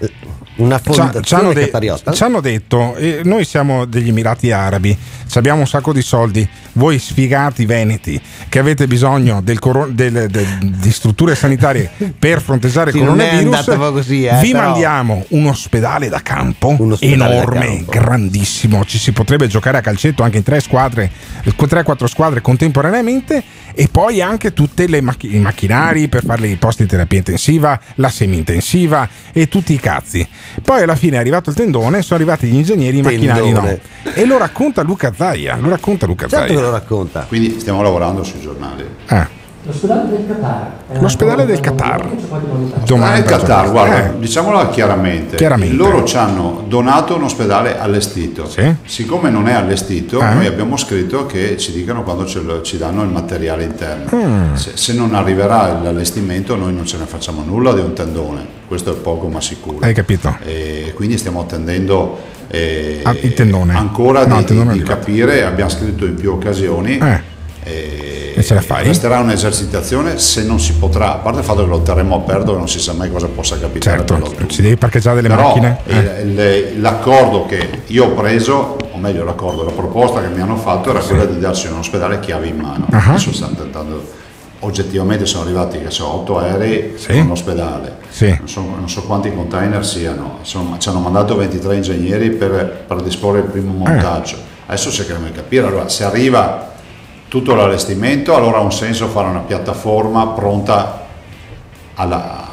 Una fondazione de- qatariota? ci hanno detto, eh, noi siamo degli Emirati Arabi, abbiamo un sacco di soldi, voi sfigati veneti che avete bisogno del coro- del- del- di strutture sanitarie per fronteggiare il Sì, è coronavirus, così, eh, vi però- mandiamo un ospedale da campo ospedale da enorme, campo. grandissimo, ci si potrebbe giocare a calcetto anche in tre squadre, 3-4 squadre contemporaneamente e poi anche tutti i macchinari per fare i posti di terapia intensiva, la semi-intensiva e tutti i cazzi. Poi alla fine è arrivato il tendone, sono arrivati gli ingegneri, i macchinari no. E lo racconta Luca Zaia, lo racconta Luca Certo Zaia. che lo racconta. Quindi stiamo lavorando sui giornali. Eh. L'ospedale del Qatar. L'ospedale del Qatar. L'ospedale Domanda, del Qatar, eh. guarda, diciamola chiaramente, Chiaramente. loro ci hanno donato un ospedale allestito. Siccome non è allestito, Eh. noi abbiamo scritto che ci dicano quando ce lo- ci danno il materiale interno. Mm. Se, se non arriverà l'allestimento, noi non ce ne facciamo nulla di un tendone, questo è poco ma sicuro. Hai capito? E quindi stiamo attendendo eh, Ah, il tendone. ancora No, di, il tendone di capire, abbiamo scritto in più occasioni. Eh. E, ce la fai? Resterà un'esercitazione se non si potrà, a parte il fatto che lo terremo aperto e non si sa mai cosa possa capitare. Certo, ci devi parcheggiare delle Però macchine. Eh. il- l'accordo che io ho preso, o meglio l'accordo, la proposta che mi hanno fatto era quella di darci un ospedale chiave in mano. Ah. Adesso stanno tentando, oggettivamente sono arrivati che so, 8 aerei Sì. con l'ospedale, Sì. non, so, non so quanti container siano, Insomma, ci hanno mandato 23 ingegneri per, per disporre il Eh. primo montaggio. Adesso cercheremo di capire, allora, se arriva tutto l'allestimento, allora ha un senso fare una piattaforma pronta alla-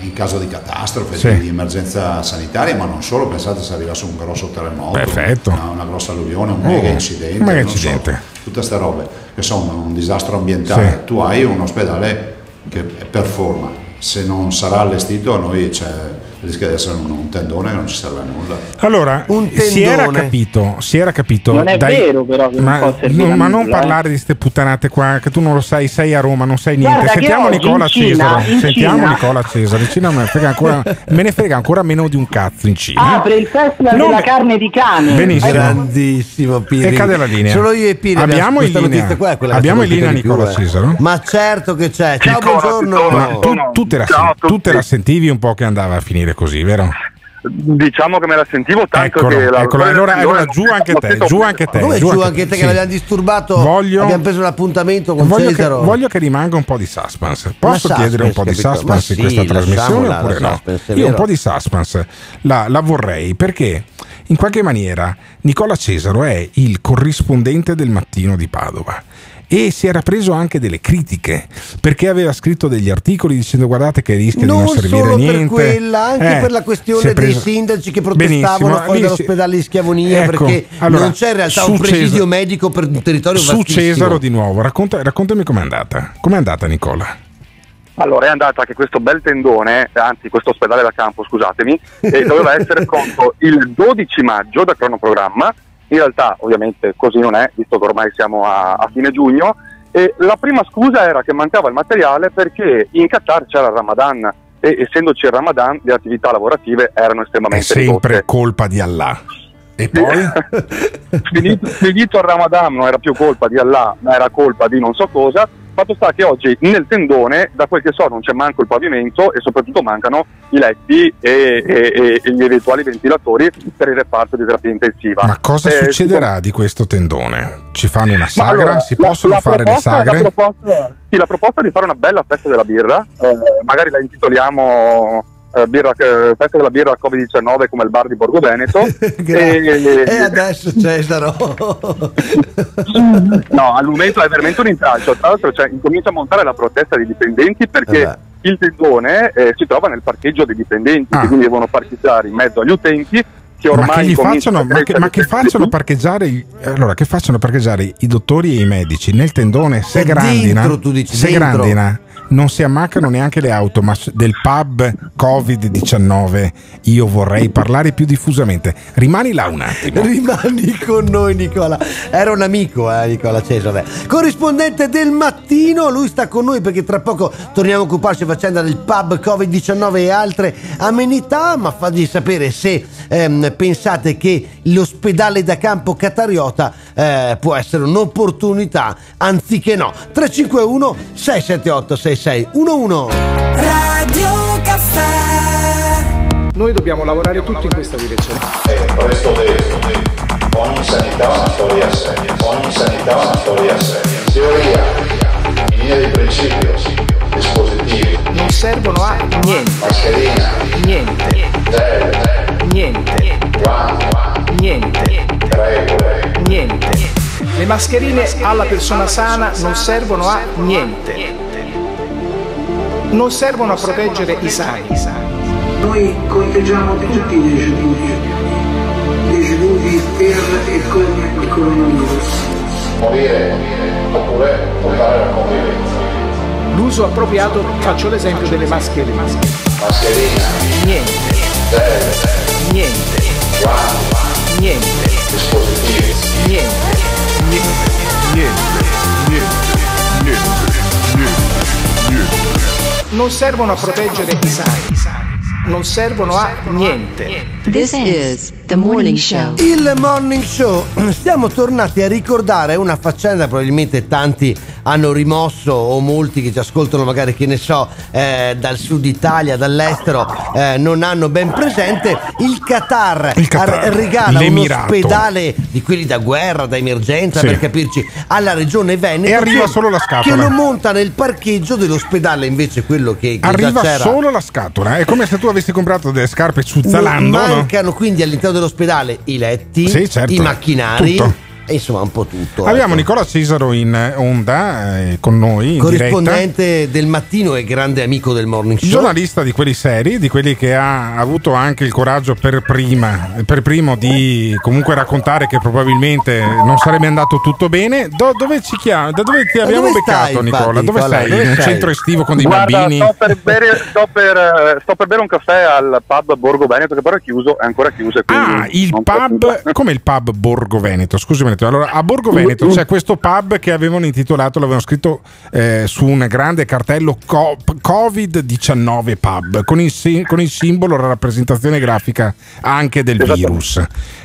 in caso di catastrofe, Sì. di emergenza sanitaria, ma non solo, pensate se arrivasse un grosso terremoto, una, una grossa alluvione, un Oh, mega incidente, un mega non so, incidente. tutte queste robe che sono un disastro ambientale, Sì. tu hai un ospedale che performa, se non sarà allestito a noi c'è, rischia di essere un, un tendone che non ci serve a nulla. Allora, si era capito, si era capito. Non è vero, però, che non ma, servire no, ma non nulla, eh. parlare di queste puttanate qua, che tu non lo sai, sei a Roma, non sai niente. Guarda Sentiamo Nicola in Cina- Cesaro. in Sentiamo Cina- Nicola Cesaro. In Cina me ne, frega ancora, me ne frega ancora meno di un cazzo in Cina. Apre il festival Non- della carne di cane. Benissimo. Grandissimo Piri. E cade la linea. Solo io e Piri Abbiamo in linea- qua abbiamo in linea Nicola più, eh. Cesaro? Ma certo che c'è. Ciao, buongiorno. Tu te la sentivi un po' che andava a finire così, vero? Diciamo che me la sentivo tanto Eccolo, che la eccolo. Allora, allora giù anche te, giù anche te. Come giù anche te che sì. l'abbiamo disturbato? Voglio- Abbiamo preso l'appuntamento con Voglio che, Cesaro. voglio che rimanga un po' di suspense. Ma Posso chiedere un po' di suspense, capito? suspense in Ma questa sì, trasmissione lasciamola oppure la no? suspense, Io un po' di suspense la, la vorrei perché in qualche maniera Nicola Cesaro è il corrispondente del mattino di Padova. E si era preso anche delle critiche perché aveva scritto degli articoli dicendo guardate che rischia di Non non servire solo a per niente. quella, anche Eh, per la questione preso- dei sindaci che protestavano fuori dall'ospedale di Schiavonia Ecco, perché allora, non c'è in realtà su un presidio Cesaro- medico per un territorio Su vastissimo. Cesaro di nuovo, racconta- raccontami com'è andata. Com'è andata Nicola? Allora è andata che questo bel tendone, anzi questo ospedale da campo, scusatemi, eh, doveva essere pronto il 12 maggio da cronoprogramma, in realtà ovviamente così non è, visto che ormai siamo a, a fine giugno, e la prima scusa era che mancava il materiale perché in Qatar c'era il Ramadan e essendoci il Ramadan le attività lavorative erano È estremamente sempre ridotte. colpa di Allah. E poi? finito, finito il Ramadan non era più colpa di Allah, ma era colpa di non so cosa. Fatto sta che oggi nel tendone, da quel che so, non c'è manco il pavimento e soprattutto mancano i letti e, e- e gli eventuali ventilatori per il reparto di terapia intensiva. Ma cosa Eh, succederà di questo tendone? Ci fanno una sagra? allora, si la- possono la fare le sagre? La proposta, sì, la proposta è di fare una bella festa della birra, eh, magari la intitoliamo eh, birra, eh, festa della birra Covid-19 come il bar di Borgo Veneto. e, E adesso Cesaro. no, al momento è veramente un intralcio. Tra l'altro cioè, incomincia a montare la protesta dei dipendenti perché il tendone eh, si trova nel parcheggio dei dipendenti, che quindi devono parcheggiare in mezzo agli utenti. Che ormai Ma che, facciano, ma che, ma che facciano parcheggiare i- allora, che facciano parcheggiare i dottori e i medici nel tendone se grandina, dentro, tu dici, se dentro. grandina non si ammaccano neanche le auto ma del pub Covid-19 io vorrei parlare più diffusamente rimani là un attimo Rimani con noi Nicola. Era un amico, eh, Nicola Cesare. Corrispondente del mattino, lui sta con noi perché tra poco torniamo a occuparci faccenda del pub Covid-19 e altre amenità, ma fagli sapere se ehm, pensate che l'ospedale da campo Catariota eh, può essere un'opportunità, anziché no. 351 678 6611 Radio Caffè Noi dobbiamo lavorare tutti in questa direzione. Questo detto, ogni sanità ha una storia seria, ogni sanità ha una storia seria. Teoria, in linea di principio, dispositivi, Non servono a niente. mascherina, Niente. gel, Niente. guanti, Niente. regole. Niente. Le mascherine alla persona sana non servono a niente. Non servono a proteggere i sani. Noi conteggiamo tutti i deceduti, deceduti per e con il coronavirus. Morire oppure portare la convivenza. L'uso appropriato, faccio l'esempio delle mascherine. Mascherina, Niente. gel, Niente. guanti, Niente. dispositivi, Niente. Niente. Niente. Non servono a proteggere i sani. Non servono a niente. This is the morning show. Il morning show, siamo tornati a ricordare una faccenda, probabilmente tanti hanno rimosso o molti che ci ascoltano magari che ne so eh, dal sud Italia, dall'estero, eh, non hanno ben presente il Qatar, Il Qatar, ar- regala un l'Emirato. ospedale di quelli da guerra, da emergenza Sì. per capirci, alla regione Veneto E arriva che- solo la scatola. che lo monta nel parcheggio dell'ospedale invece quello che, che già arriva c'era. solo la scatola è come se tu avessi comprato delle scarpe Zuzzalando no? Mancano quindi all'interno dell'ospedale i letti, Sì, certo. i macchinari Tutto. E insomma un po' tutto. Abbiamo ecco. Nicola Cesaro in onda eh, con noi in diretta. corrispondente del mattino e grande amico del morning show. Giornalista di quelli seri, di quelli che ha avuto anche il coraggio per prima, per primo di comunque raccontare che probabilmente non sarebbe andato tutto bene. Do- dove ci chiama? Da dove ti abbiamo dove beccato, stai, Nicola? infatti, dove Nicola? sei? Dove in un sei? centro estivo con dei Guarda, bambini? sto per, bere, sto, per, eh, sto per bere un caffè al pub Borgo Veneto che però è chiuso, è ancora chiuso. Ah, il pub, come il pub Borgo Veneto? Scusami, attimo. allora a Borgo Veneto c'è questo pub che avevano intitolato, l'avevano scritto eh, su un grande cartello co- Covid-19 pub con il, si- con il simbolo, la rappresentazione grafica anche del Esatto. virus.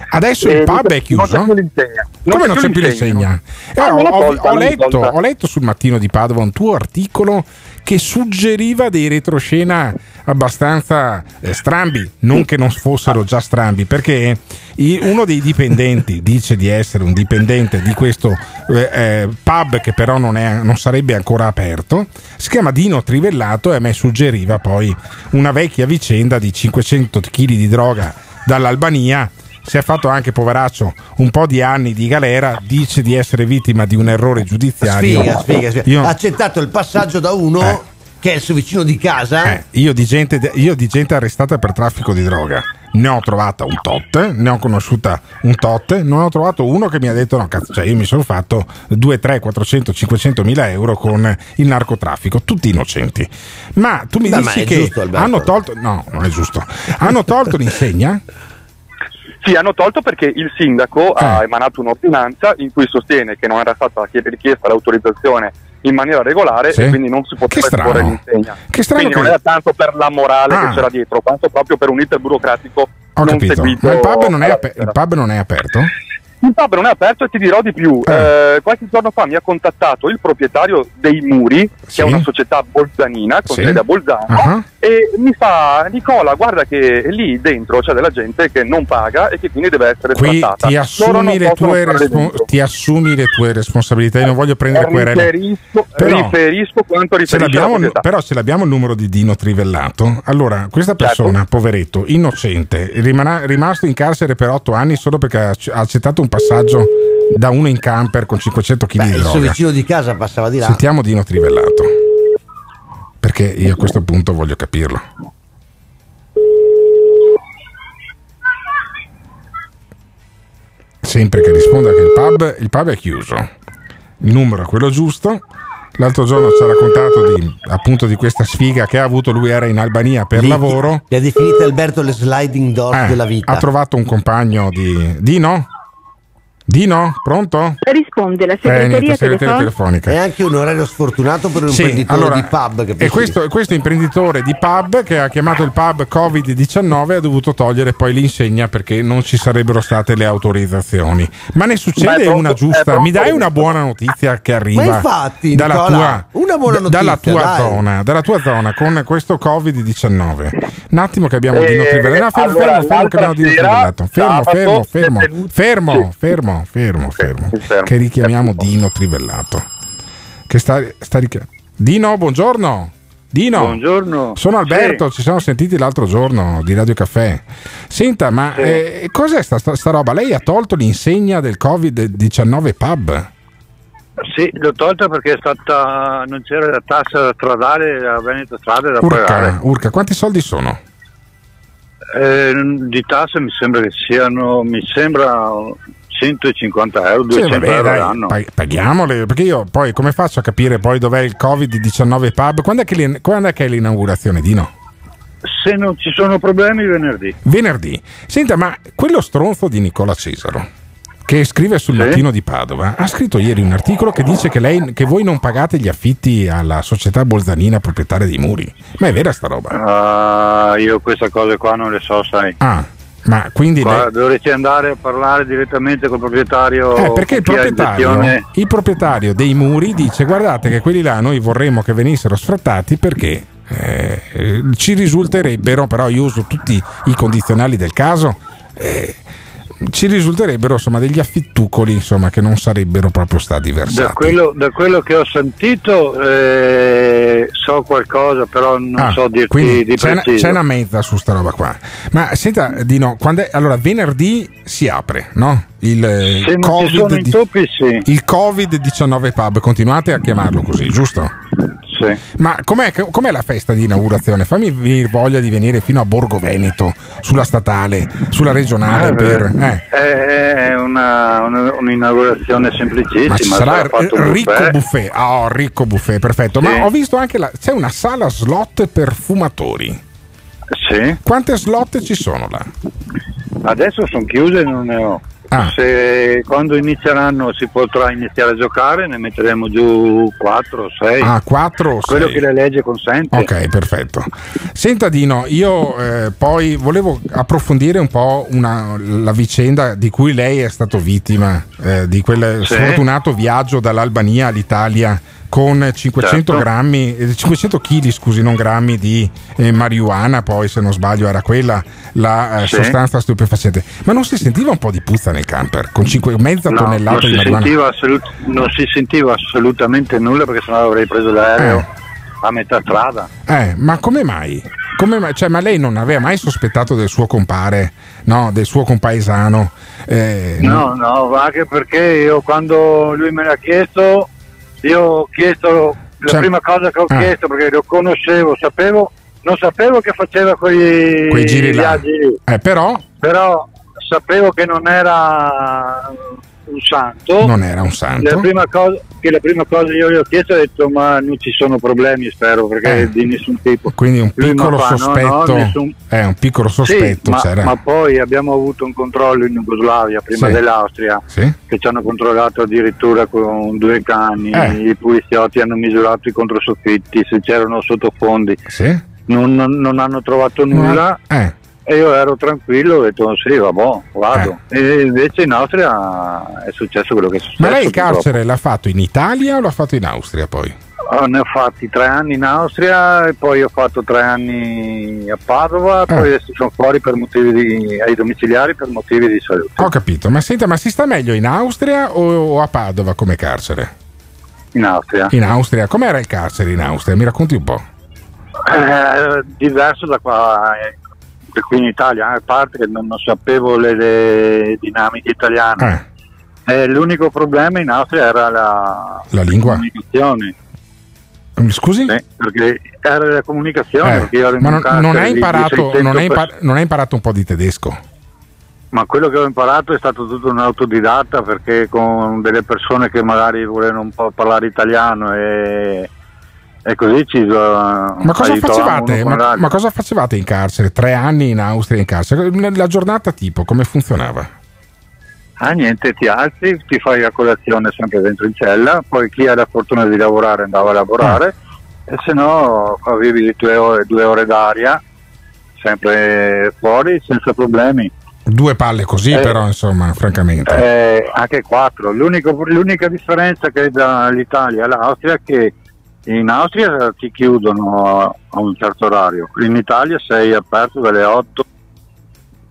Adesso Eh, il pub è chiuso? Come non c'è più l'insegna? Eh, Ah, ho, ho- ho letto, tolta. ho letto sul mattino di Padova un tuo articolo che suggeriva dei retroscena abbastanza eh, strambi, non che non fossero già strambi, perché uno dei dipendenti dice di essere un dipendente di questo eh, eh, pub che però non, è- non sarebbe ancora aperto, si chiama Dino Trivellato e a me suggeriva poi una vecchia vicenda di 500 kg di droga dall'Albania si è fatto anche poveraccio un po' di anni di galera, dice di essere vittima di un errore giudiziario. Sfiga, sfiga, sfiga. Io, Ha accettato il passaggio da uno che è il suo vicino di casa. eh, io di gente, io di gente arrestata per traffico di droga. Ne ho trovata un tot, ne ho conosciuta un tot, non ho trovato uno che mi ha detto no cazzo, cioè io mi sono fatto 2, 3, 400, 500 mila euro con il narcotraffico, tutti innocenti. Ma tu mi Beh, dici che giusto, hanno tolto, no, non è giusto, hanno tolto l'insegna? Sì, hanno tolto perché il sindaco Eh. ha emanato un'ordinanza in cui sostiene che non era stata richiesta l'autorizzazione in maniera regolare Sì. e quindi non si poteva esporre l'insegna. Che strano quindi non che- era tanto per la morale Ah. che c'era dietro, quanto proprio per un iter burocratico Ho non capito. seguito. Ma il pub non è, alla ape- il pub non è aperto? Il pub non è aperto e ti dirò di più. Eh, qualche giorno fa mi ha contattato il proprietario dei Muri, Sì. che è una società bolzanina con Sì. sede a Bolzano, Ah. e mi fa Nicola, guarda che lì dentro c'è della gente che non paga e che quindi deve essere Qui trattata. ti assumi, le tue stare respon- dentro. ti assumi le tue responsabilità. Io non voglio prendere querele. Riferisco, Però- riferisco quanto Se proprietà. però se l'abbiamo il numero di Dino Trivellato, allora questa Certo. persona, poveretto, innocente, rimasto in carcere per otto anni solo perché ha accettato un passaggio da uno in camper con 500 kg di Il suo droga. vicino di casa passava di là. Sentiamo Dino Trivellato, perché io a questo punto voglio capirlo. Sempre che risponda che il pub, il pub è chiuso, il numero è quello giusto. L'altro giorno ci ha raccontato di, appunto di questa sfiga che ha avuto, lui era in Albania per Lì- lavoro. Le ha definite Alberto le sliding doors Eh, della vita. ha trovato un compagno di Dino? Dino? Pronto? Risponde la Eh, segreteria niente, segreteria telefonica. telefonica. È anche un orario sfortunato per un Sì, imprenditore allora, di pub. E questo, questo imprenditore di pub che ha chiamato il pub Covid-19 ha dovuto togliere poi l'insegna perché non ci sarebbero state le autorizzazioni. Ma ne succede Ma pronto- una giusta? Mi dai una buona notizia che arriva Ma infatti, dalla Nicola, tua, una buona da- dalla notizia, tua zona, dalla tua zona con questo Covid-19. Un attimo che abbiamo Eh, Dino Trivellato. No, fermo, allora, fermo, fermo. Fermo, fermo, fermo, è tenuto- fermo, Sì. Fermo, fermo, fermo, fermo. Che richiamiamo Dino Trivellato. Che sta, sta richi- Dino, buongiorno. Dino. Buongiorno. Sono Alberto, ci siamo sentiti l'altro giorno di Radio Caffè. Senta, ma Sì. eh, cos'è sta, sta- sta roba? Lei ha tolto l'insegna del Covid-19 pub? Sì, l'ho tolta perché è stata, non c'era la tassa stradale, la Veneto Strade da Urca, pagare. urca, quanti soldi sono? Eh, di tasse mi sembra che siano, mi sembra 150 euro, Sì, 200 vabbè, euro dai, l'anno. pag- paghiamole, perché io poi come faccio a capire poi dov'è il Covid-19 pub? Quando è che, l'in- quando è, che è l'inaugurazione, Dino? Se non ci sono problemi venerdì. Venerdì. Senta, ma quello stronzo di Nicola Cesaro, che scrive sul mattino di Padova, ha scritto ieri un articolo che dice che, lei, che voi non pagate gli affitti alla società bolzanina proprietaria dei muri. Ma è vera sta roba? Ah, io queste cose qua non le so, sai. Ah, ma quindi Qua dovresti andare a parlare direttamente col proprietario. Eh, perché il proprietario, il proprietario dei muri dice guardate che quelli là noi vorremmo che venissero sfrattati perché eh, ci risulterebbero, però io uso tutti i condizionali del caso, eh, ci risulterebbero insomma degli affittucoli insomma, che non sarebbero proprio stati versati. Da quello, da quello che ho sentito eh, so qualcosa, però non Ah, so dirti di c'è una, c'è una mezza su sta roba qua. Ma senta, Dino, quando è- allora venerdì si apre, no? Il, eh, sono di- intoppi, sì. il Covid-19 pub, continuate a chiamarlo così, giusto? Sì. Ma com'è, com'è la festa di inaugurazione? Fammi venire voglia di venire fino a Borgo Veneto, sulla statale, sulla regionale Eh, per... eh. È una, una- un'inaugurazione semplicissima. Ma sarà un ricco buffet. buffet. Ah, oh, ricco buffet, perfetto. Sì. Ma ho visto anche la, c'è una sala slot per fumatori. Sì. Quante slot ci sono là? Adesso sono chiuse e non ne ho. Ah. Se quando inizieranno si potrà iniziare a giocare, ne metteremo giù 4 6. Ah, 4 o Quello sei? che la legge consente. Ok, perfetto. Senta Dino, io eh, poi volevo approfondire un po' una- la vicenda di cui lei è stato vittima, eh, di quel Sì. sfortunato viaggio dall'Albania all'Italia con 500 Certo. grammi, eh, 500 kg, scusi, non grammi di eh, marijuana, poi se non sbaglio era quella la eh, Sì. sostanza stupefacente. Ma non si sentiva un po' di puzza nel camper con 5, mezza No, tonnellata non di si, marijuana? assolut- non si sentiva assolutamente nulla perché sennò avrei preso l'aereo a metà strada. Eh, ma come mai? Come mai? Cioè, ma lei non aveva mai sospettato del suo compare, no, del suo compaesano? Eh, No, no, anche perché io quando lui me l'ha chiesto, io ho chiesto la Cioè- prima cosa che ho Ah. chiesto perché lo conoscevo, sapevo, non sapevo che faceva quei, Quei giri viaggi lì, Eh, però, però sapevo che non era un santo. Non era un santo. La prima cosa, che la prima cosa io gli ho chiesto ho detto ma non ci sono problemi spero perché Eh. di nessun tipo. Quindi un piccolo fa, no, sospetto. no, nessun- Eh, un piccolo sospetto Sì, ma, ma poi abbiamo avuto un controllo in Jugoslavia prima Sì. dell'Austria Sì. che ci hanno controllato addirittura con due cani, Eh. i poliziotti hanno misurato i controsoffitti, se c'erano sottofondi, non- non hanno trovato nulla Eh. E io ero tranquillo, ho detto sì, vabbè, vado. E invece in Austria è successo quello che è successo. Ma lei il carcere l'ha fatto in Italia o l'ha fatto in Austria poi? Ah, ne ho fatti tre anni in Austria e poi ho fatto tre anni a Padova, Eh. poi adesso sono fuori per motivi di, ai domiciliari per motivi di salute. Ho capito, ma senta, ma si sta meglio in Austria o, o a Padova come carcere? In Austria. In Austria, com'era il carcere in Austria? Mi racconti un po'. Eh, diverso da qua, eh, da qui in Italia, eh, a parte che non, non sapevo le, le dinamiche italiane. Eh, l'unico problema in Austria era la, La lingua? comunicazione. Scusi? Sì, perché era la comunicazione. Eh, ma non, non hai imparato, 600 non hai impa- persone. non hai imparato un po' di tedesco? Ma quello che ho imparato è stato tutto un autodidatta perché con delle persone che magari volevano un po' parlare italiano e, e così ci Ma cosa, facevate? Ma, ma cosa facevate in carcere? Tre anni in Austria in carcere? La, giornata tipo, come funzionava? Ah niente, ti alzi, ti fai la colazione sempre dentro in cella, poi chi ha la fortuna di lavorare andava a lavorare e se no avevi le tue ore, due ore d'aria sempre fuori senza problemi. Due palle così, Eh. però, insomma, francamente. Eh, anche quattro. L'unica differenza che dall'Italia all'Austria è che in Austria ti chiudono a un certo orario, in Italia sei aperto dalle 8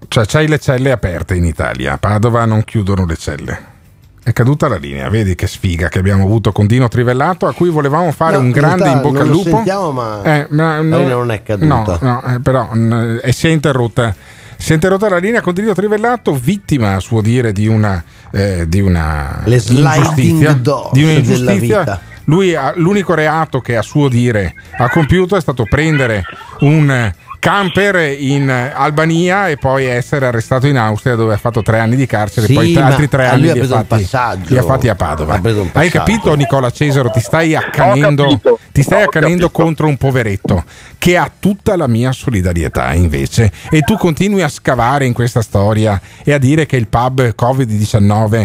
Cioè, c'hai le celle aperte in Italia, a Padova non chiudono le celle. È caduta la linea, vedi che sfiga che abbiamo avuto con Dino Trivellato, a cui volevamo fare No, un in grande in bocca non al lo lupo. sentiamo, ma Eh, ma linea non è caduta. No, no, eh, però mm, eh, si è interrotta. Si è interrotta la linea con Dino Trivellato, vittima a suo dire di una, eh, di una Le sliding ingiustizia, doors di della un'ingiustizia. Lui ha- l'unico reato che a suo dire ha compiuto è stato prendere un camper in Albania e poi essere arrestato in Austria dove ha fatto tre anni di carcere Sì, poi t- ma altri tre anni li ha, fatti, passaggio. li ha fatti a Padova. Hai capito Nicola Cesaro? Ti stai accanendo, ti stai accanendo contro un poveretto che ha tutta la mia solidarietà invece e tu continui a scavare in questa storia e a dire che il pub Covid-19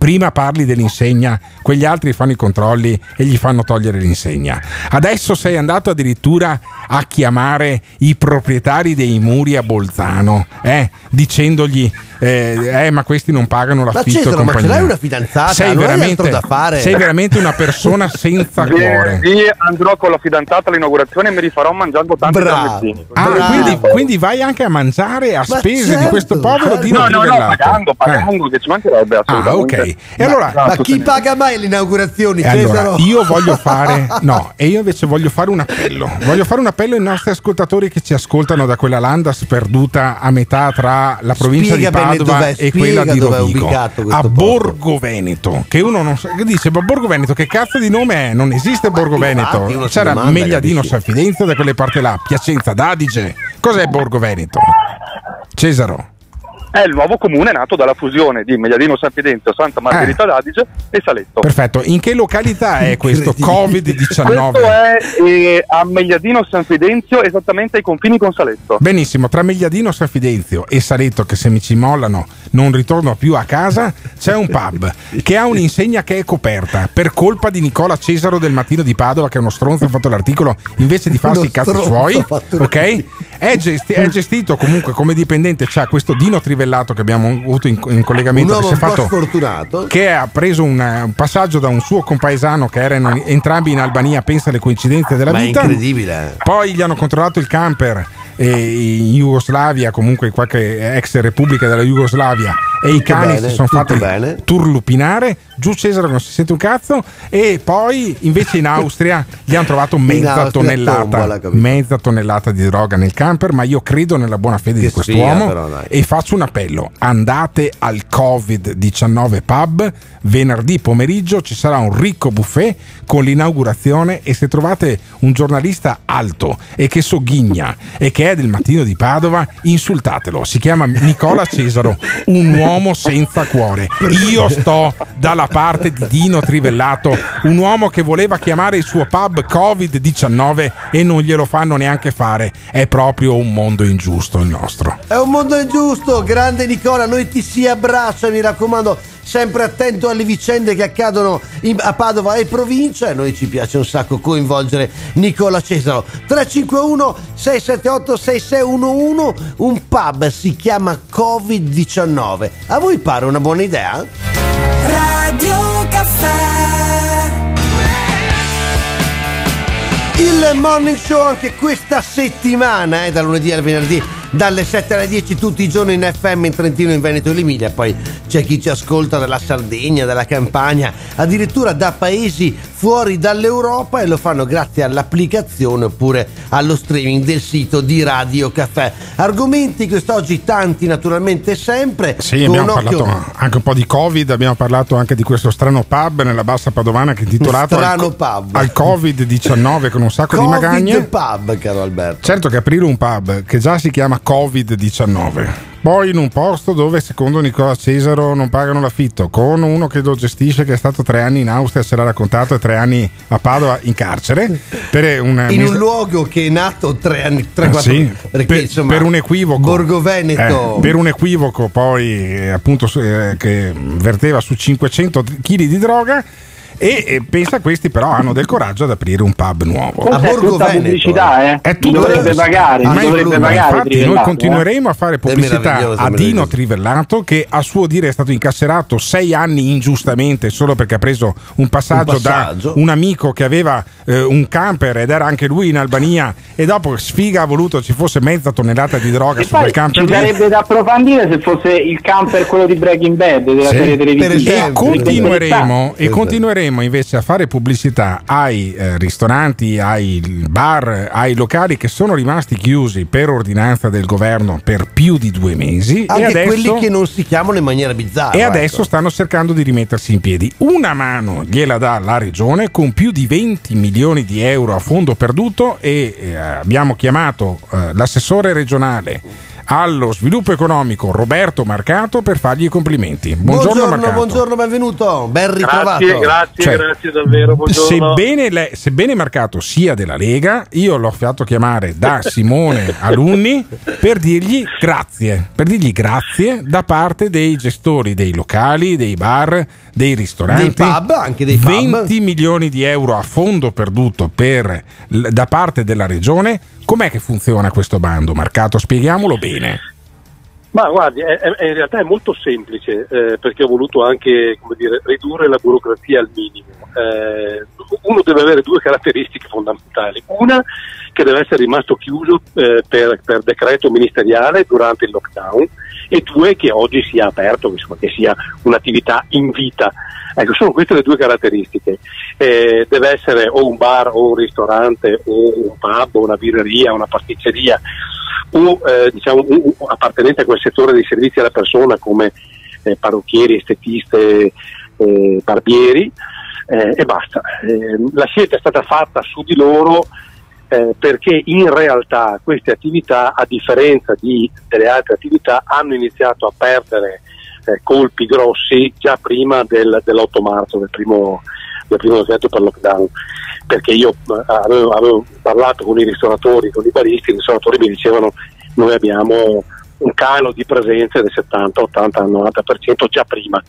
Prima parli dell'insegna, quegli altri fanno i controlli e gli fanno togliere l'insegna. Adesso sei andato addirittura a chiamare i proprietari dei muri a Bolzano, eh, dicendogli: eh, eh, ma questi non pagano Ma l'affitto. e Cesaro, ma ce compagnia." l'hai una fidanzata? Sei non hai veramente, altro da fare? sei veramente una persona senza cuore. Venerdì andrò con la fidanzata all'inaugurazione e mi rifarò mangiando tanti tramezzini. Ah, quindi, quindi vai anche a mangiare a Ma spese di certo, questo povero certo. Dino No, no, no, Trivellato. pagando, Eh. pagando, che ci mancherebbe Ah, assolutamente. ok. E allora, Ma chi paga mai le inaugurazioni, allora, io voglio fare, no, e io invece voglio fare un appello. Voglio fare un appello ai nostri ascoltatori che ci ascoltano da quella landa sperduta a metà tra la provincia Spiega di bene Padova e quella di Rovigo, a posto. Borgo Veneto. Che uno non sa, che dice, ma Borgo Veneto, che cazzo di nome è? Non esiste Borgo infatti, Veneto. C'era domanda, Megliadino? San Fidenzio da quelle parti là, Piacenza d'Adige. Cos'è Borgo Veneto? Cesaro. È il nuovo comune nato dalla fusione di Mediadino San Fidenzio, Santa Margherita d'Adige e Saletto. Perfetto. In che località è questo Questo Covid-19? è eh, a Megliadino San Fidenzio, esattamente ai confini con Saletto. Benissimo, tra Megliadino, San Fidenzio e Saletto, che se mi ci mollano non ritorno più a casa, c'è un pub che ha un'insegna che è coperta per colpa di Nicola Cesaro del Mattino di Padova, che è uno stronzo, ha fatto l'articolo invece di farsi i cazzi suoi. Ok? È, gesti- è gestito comunque come dipendente, c'ha questo Dino Trivellato che abbiamo avuto in, in collegamento. che un si è po' fatto sfortunato. che ha preso un, un passaggio da un suo compaesano che erano entrambi in Albania, pensa alle coincidenze della Ma è vita. incredibile. Poi gli hanno controllato il camper eh, in Jugoslavia, comunque qualche ex repubblica della Jugoslavia, e i cani bene, si sono fatti bene. turlupinare. Giù Cesaro non si sente un cazzo. E poi invece in Austria gli hanno trovato mezza tonnellata, tombola, mezza tonnellata di droga nel camper. Ma io credo nella buona fede Che di quest'uomo sia, però, e faccio un appello: andate al Covid-19 Pub venerdì pomeriggio ci sarà un ricco buffet con l'inaugurazione e se trovate un giornalista alto e che sogghigna e che è del mattino di Padova, insultatelo. Si chiama Nicola Cesaro, un uomo senza cuore. Io sto dalla parte di Dino Trivellato, un uomo che voleva chiamare il suo pub Covid-19 e non glielo fanno neanche fare. È proprio un mondo ingiusto il nostro. È un mondo ingiusto, grande Nicola, noi ti si abbraccia, mi raccomando, sempre attento alle vicende che accadono in- a Padova e provincia. A noi ci piace un sacco coinvolgere Nicola Cesaro. 351 678 6611, un pub si chiama Covid-19. A voi pare una buona idea? Radio Caffè Il morning show anche questa settimana, eh, dal lunedì al venerdì, dalle 7 alle 10 tutti i giorni in FM in Trentino, in Veneto e l'Emilia. Poi c'è chi ci ascolta dalla Sardegna, dalla Campania, addirittura da paesi fuori dall'Europa e lo fanno grazie all'applicazione oppure allo streaming del sito di Radio Caffè. Argomenti quest'oggi tanti naturalmente sempre. Sì, abbiamo occhio- parlato anche un po' di Covid, abbiamo parlato anche di questo strano pub nella bassa padovana che è intitolato Strano al, pub. al Covid-19 con un sacco di Covid magagne. pub, caro Alberto. Certo che aprire un pub che già si chiama Covid-19, poi in un posto dove secondo Nicola Cesaro non pagano l'affitto, con uno che lo gestisce che è stato tre anni in Austria, se l'ha raccontato, e tre anni a Padova in carcere, per un, In un luogo che è nato tre anni, tre, Eh, quattro sì, perché per, insomma per un equivoco. Borgo Veneto eh, per un equivoco poi eh, appunto eh, che verteva su 500 kg di droga e, e pensa a questi però hanno del coraggio ad aprire un pub nuovo Questa è tutta pubblicità, eh. è Mi dovrebbe pagare, Ma dovrebbe pagare infatti noi Trivellato, continueremo eh. a fare pubblicità a Dino. Trivellato che a suo dire è stato incarcerato sei anni ingiustamente solo perché ha preso un passaggio, Un passaggio. da un amico che aveva eh, un camper ed era anche lui in Albania e dopo sfiga ha voluto ci fosse mezza tonnellata di droga E su quel camper ci sarebbe da approfondire se fosse il camper quello di Breaking Bad della Sì. serie televisiva. E continueremo, e Esatto. Continueremo invece a fare pubblicità ai eh, ristoranti, ai bar, ai locali che sono rimasti chiusi per ordinanza del governo per più di due mesi. anche e adesso, quelli che non si chiamano in maniera bizzarra e adesso ecco. stanno cercando di rimettersi in piedi. Una mano gliela dà la regione con più di 20 milioni di euro a fondo perduto e eh, abbiamo chiamato eh, l'assessore regionale allo sviluppo economico Roberto Marcato per fargli i complimenti. Buongiorno, buongiorno, Marcato. buongiorno, benvenuto ben ritrovato Grazie, grazie, Cioè, grazie davvero. Buongiorno. Sebbene, le- sebbene Marcato sia della Lega, io l'ho fatto chiamare da Simone Alunni per dirgli grazie, per dirgli grazie da parte dei gestori dei locali, dei bar, dei ristoranti. Dei pub, anche dei pub. 20 milioni di euro a fondo perduto per- da parte della regione. Com'è che funziona questo bando, Marcato? Spieghiamolo bene. Ma guardi, è- è- in realtà è molto semplice eh, perché ho voluto anche dire, ridurre la burocrazia al minimo. Eh, uno deve avere due caratteristiche fondamentali. Una che deve essere rimasto chiuso eh, per, per decreto ministeriale durante il lockdown e due che oggi sia aperto, insomma, che sia un'attività in vita. Ecco, sono queste le due caratteristiche. Eh, deve essere o un bar o un ristorante o un pub o una birreria, una pasticceria o eh, diciamo un- appartenente a quel settore dei servizi alla persona come eh, parrucchieri, estetiste, eh, barbieri eh, e basta. Eh, la scelta è stata fatta su di loro eh, perché in realtà queste attività, a differenza di, delle altre attività, hanno iniziato a perdere eh, colpi grossi già prima del- dell'8 marzo, del primo, del primo decreto per lockdown. Perché io eh, avevo, avevo parlato con i ristoratori, con i baristi, i ristoratori mi dicevano noi abbiamo un calo di presenze del 70, 80, 90% già prima,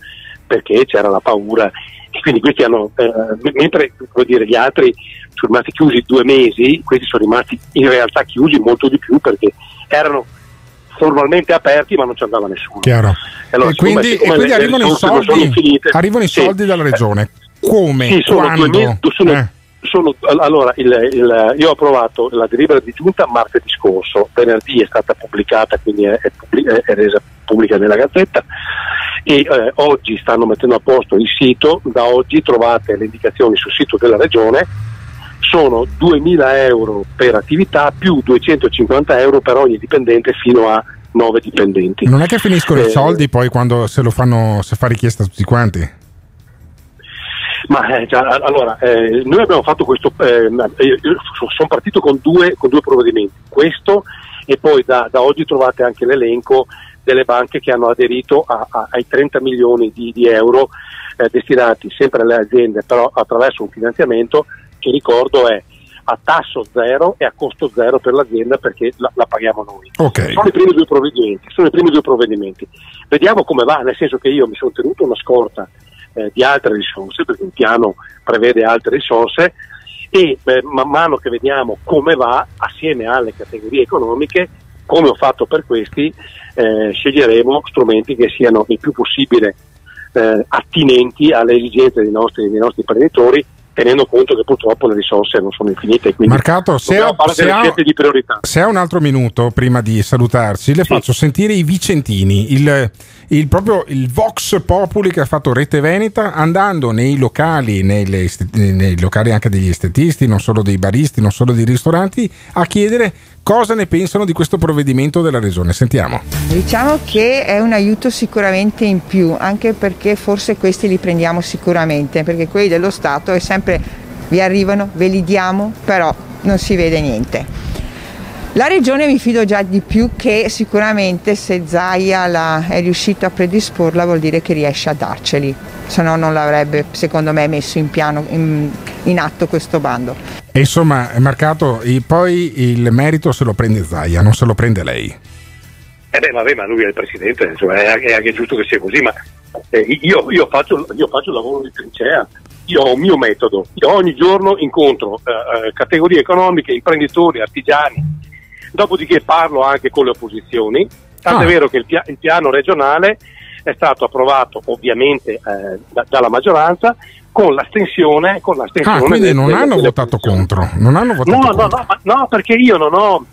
perché c'era la paura e quindi questi hanno, eh, mentre dire, gli altri sono rimasti chiusi due mesi, questi sono rimasti in realtà chiusi molto di più perché erano formalmente aperti ma non ci andava nessuno. Chiaro. E allora, e quindi, siccome- e quindi arrivano, i soldi, sono finite- arrivano i Sì. soldi dalla regione. Come? Sì, sono Quando? due mesi- sono- Eh. sono- allora, il- il- io ho approvato la delibera di giunta martedì scorso, venerdì è stata pubblicata, quindi è, è pubblic- è- è resa pubblica nella gazzetta e eh, oggi stanno mettendo a posto il sito, da oggi trovate le indicazioni sul sito della regione, sono 2.000 euro per attività più 250 euro per ogni dipendente fino a 9 dipendenti. Non è che finiscono Eh, i soldi poi quando se lo fanno, se fa richiesta a tutti quanti? Ma eh, già, allora, eh, noi abbiamo fatto questo, eh, sono partito con due, con due provvedimenti, questo e poi da, da oggi trovate anche l'elenco delle banche che hanno aderito a- a- ai 30 milioni di, di euro eh, destinati sempre alle aziende, però attraverso un finanziamento che ricordo è a tasso zero e a costo zero per l'azienda perché la, la paghiamo noi. Ok. Sono i primi due provvedimenti, sono i primi due provvedimenti. Vediamo come va, nel senso che io mi sono tenuto una scorta eh, di altre risorse, perché il piano prevede altre risorse e eh, man mano che vediamo come va, assieme alle categorie economiche, come ho fatto per questi, eh, sceglieremo strumenti che siano il più possibile eh, attinenti alle esigenze dei nostri, dei nostri imprenditori, tenendo conto che purtroppo le risorse non sono infinite. Marcato, se ha, se ha- scelte di priorità. se ha un altro minuto prima di salutarci, le faccio sentire i Vicentini, il, il- proprio il Vox Populi che ha fatto Rete Veneta, andando nei locali, nelle nei locali anche degli estetisti, non solo dei baristi, non solo dei ristoranti, a chiedere cosa ne pensano di questo provvedimento della regione. Sentiamo. Diciamo che è un aiuto sicuramente in più, anche perché forse questi li prendiamo sicuramente, perché quelli dello Stato è sempre vi arrivano, ve li diamo, però non si vede niente. La regione mi fido già di più che sicuramente se Zaia è riuscito a predisporla vuol dire che riesce a darceli, se no non l'avrebbe secondo me messo in, piano, in, in atto questo bando. E insomma, è marcato, poi il merito se lo prende Zaia, non se lo prende lei. Eh beh, vabbè, ma lui è il presidente, insomma, è, anche, è anche giusto che sia così, ma eh, io, io faccio, io faccio il lavoro di trincea, io ho un mio metodo, io ogni giorno incontro eh, eh, categorie economiche, imprenditori, artigiani, dopodiché parlo anche con le opposizioni, tanto Ah. è vero che il, pia- il piano regionale è stato approvato ovviamente eh, da- dalla maggioranza con l'astensione, con l'astensione Ah, quindi non delle- hanno delle votato contro. Non hanno votato No, no, contro. no, ma- no, perché io non ho,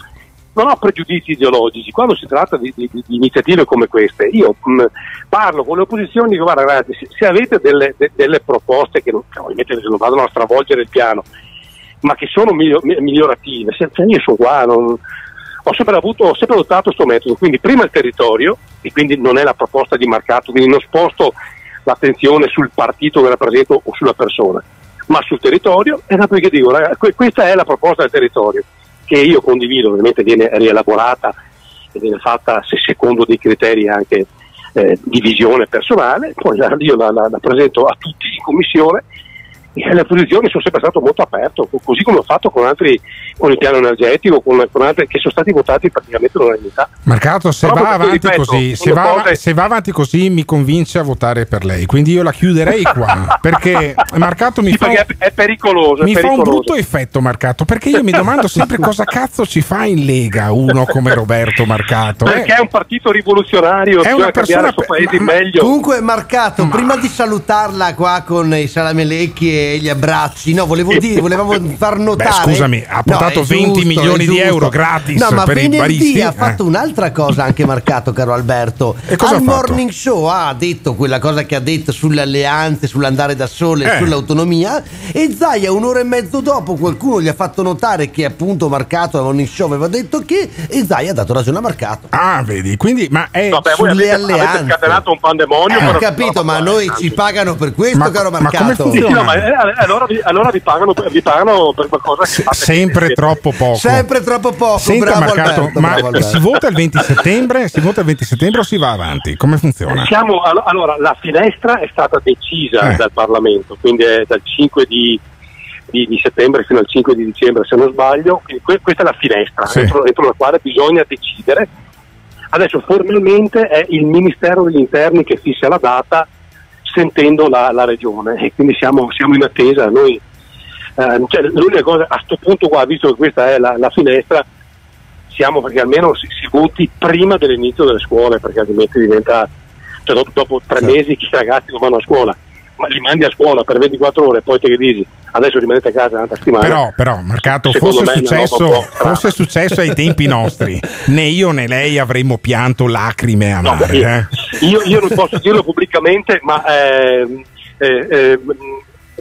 non ho pregiudizi ideologici. Quando si tratta di, di- di iniziative come queste, io mh, parlo con le opposizioni e dico: guarda, ragazzi, se, se avete delle, de- delle proposte che non, che ovviamente non vadano a stravolgere il piano, ma che sono miglio- mi- migliorative, se io sono qua, non- ho sempre avuto, ho sempre adottato questo metodo. Quindi, prima il territorio, e quindi non è la proposta di marcato, quindi non sposto l'attenzione sul partito che rappresento o sulla persona, ma sul territorio. E dopodiché dico, ragazzi, que- questa è la proposta del territorio, che io condivido, ovviamente viene rielaborata e viene fatta se- secondo dei criteri anche eh, di visione personale, poi io la, la- la presento a tutti in commissione le posizioni sono sempre stato molto aperto, co- così come ho fatto con altri, con il piano energetico, con, con altri che sono stati votati praticamente all'unanimità. Marcato, se va, avanti ripeto, così, se, va, cose- se va avanti così mi convince a votare per lei. Quindi io la chiuderei qua. perché Marcato mi Sì, fa, perché è, pericoloso. è mi fa un pericoloso. brutto effetto Marcato. Perché io mi domando sempre cosa cazzo ci fa in Lega uno come Roberto Marcato. eh? Perché è un partito rivoluzionario, È una cambiare persona il suo paese ma- meglio. Comunque, Marcato, prima di salutarla qua con i salamelecchi e gli abbracci, no, volevo dire, volevamo far notare. scusami, ha portato è 20 giusto, milioni è di euro gratis No, ma per i venerdì baristi, ha eh. fatto un'altra cosa anche Marcato, caro Alberto. E cosa Al ha fatto? morning show ha detto quella cosa che ha detto sulle alleanze, sull'andare da sole, Eh. sull'autonomia. E Zaia, un'ora e mezzo dopo, qualcuno gli ha fatto notare che appunto Marcato al morning show aveva detto che. E Zaia ha dato ragione a Marcato. Ah, vedi, quindi, ma è Vabbè, sulle avete, avete alleanze. scatenato un pandemonio. Eh, ho capito, ma noi ci pagano per questo, Ma- caro ma come Marcato. Sì, no, ma, eh, allora, vi, allora vi pagano, vi pagano per qualcosa che fate sempre troppo poco. Sempre troppo poco, Senta, bravo Marcato, Alberto, ma bravo si vota il 20 settembre? Si vota il 20 settembre o si va avanti? Come funziona? Siamo, allo- allora, la finestra è stata decisa Eh. dal Parlamento, quindi è dal 5 di, di- di settembre fino al 5 di dicembre, se non sbaglio. Quindi que- questa è la finestra Sì. entro, entro la quale bisogna decidere. Adesso formalmente è il Ministero degli Interni che fissa la data sentendo la, la Regione e quindi siamo, siamo in attesa. Noi, eh, cioè, l'unica cosa a questo punto qua, visto che questa è la, la finestra, siamo perché almeno si, si voti prima dell'inizio delle scuole, perché altrimenti diventa, cioè dopo, dopo tre mesi che i ragazzi non vanno a scuola, ma li mandi a scuola per 24 ore, poi te che dici, adesso rimanete a casa un'altra settimana. Però, però, Marcato, fosse successo, fosse successo ai tempi nostri, né io né lei avremmo pianto lacrime amare. io, eh. io, io non posso dirlo pubblicamente, ma ehm, eh, eh,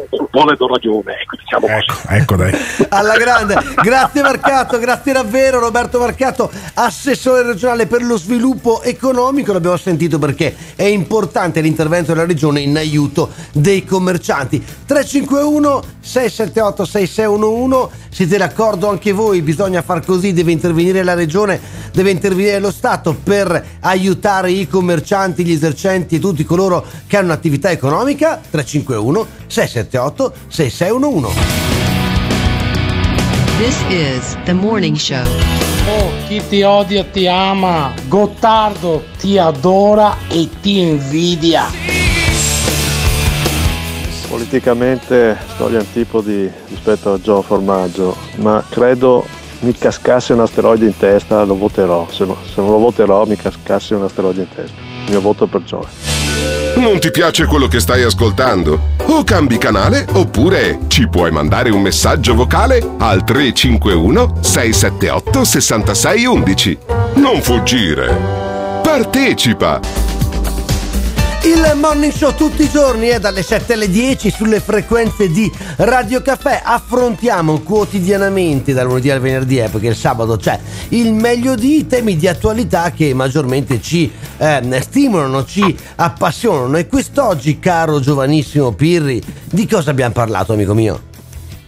un po' le do ragione, ecco, diciamo così. Ecco, dai. Alla grande, grazie Marcato, grazie davvero Roberto Marcato, assessore regionale per lo sviluppo economico, l'abbiamo sentito perché è importante l'intervento della regione in aiuto dei commercianti. 351 678 6611, siete d'accordo anche voi? Bisogna far così, deve intervenire la regione deve intervenire lo Stato per aiutare i commercianti, gli esercenti e tutti coloro che hanno un'attività economica? 351 678 6611. This is the morning show. Oh, chi ti odia ti ama, Gottardo ti adora e ti invidia. Politicamente sto agli antipodi rispetto a Gio Formaggio, ma credo mi cascasse un asteroide in testa, lo voterò. Se, no- se non lo voterò, mi cascasse un asteroide in testa. Il mio voto per Gio. Non ti piace quello che stai ascoltando? O cambi canale oppure ci puoi mandare un messaggio vocale al 351 678 6611. Non fuggire. Partecipa! Il morning show tutti i giorni è dalle 7 alle 10 sulle frequenze di Radio Caffè. Affrontiamo quotidianamente dal lunedì al venerdì, eh, perché il sabato c'è il meglio di temi di attualità che maggiormente ci eh, stimolano, ci appassionano. E quest'oggi, caro giovanissimo Pirri, di cosa abbiamo parlato, amico mio?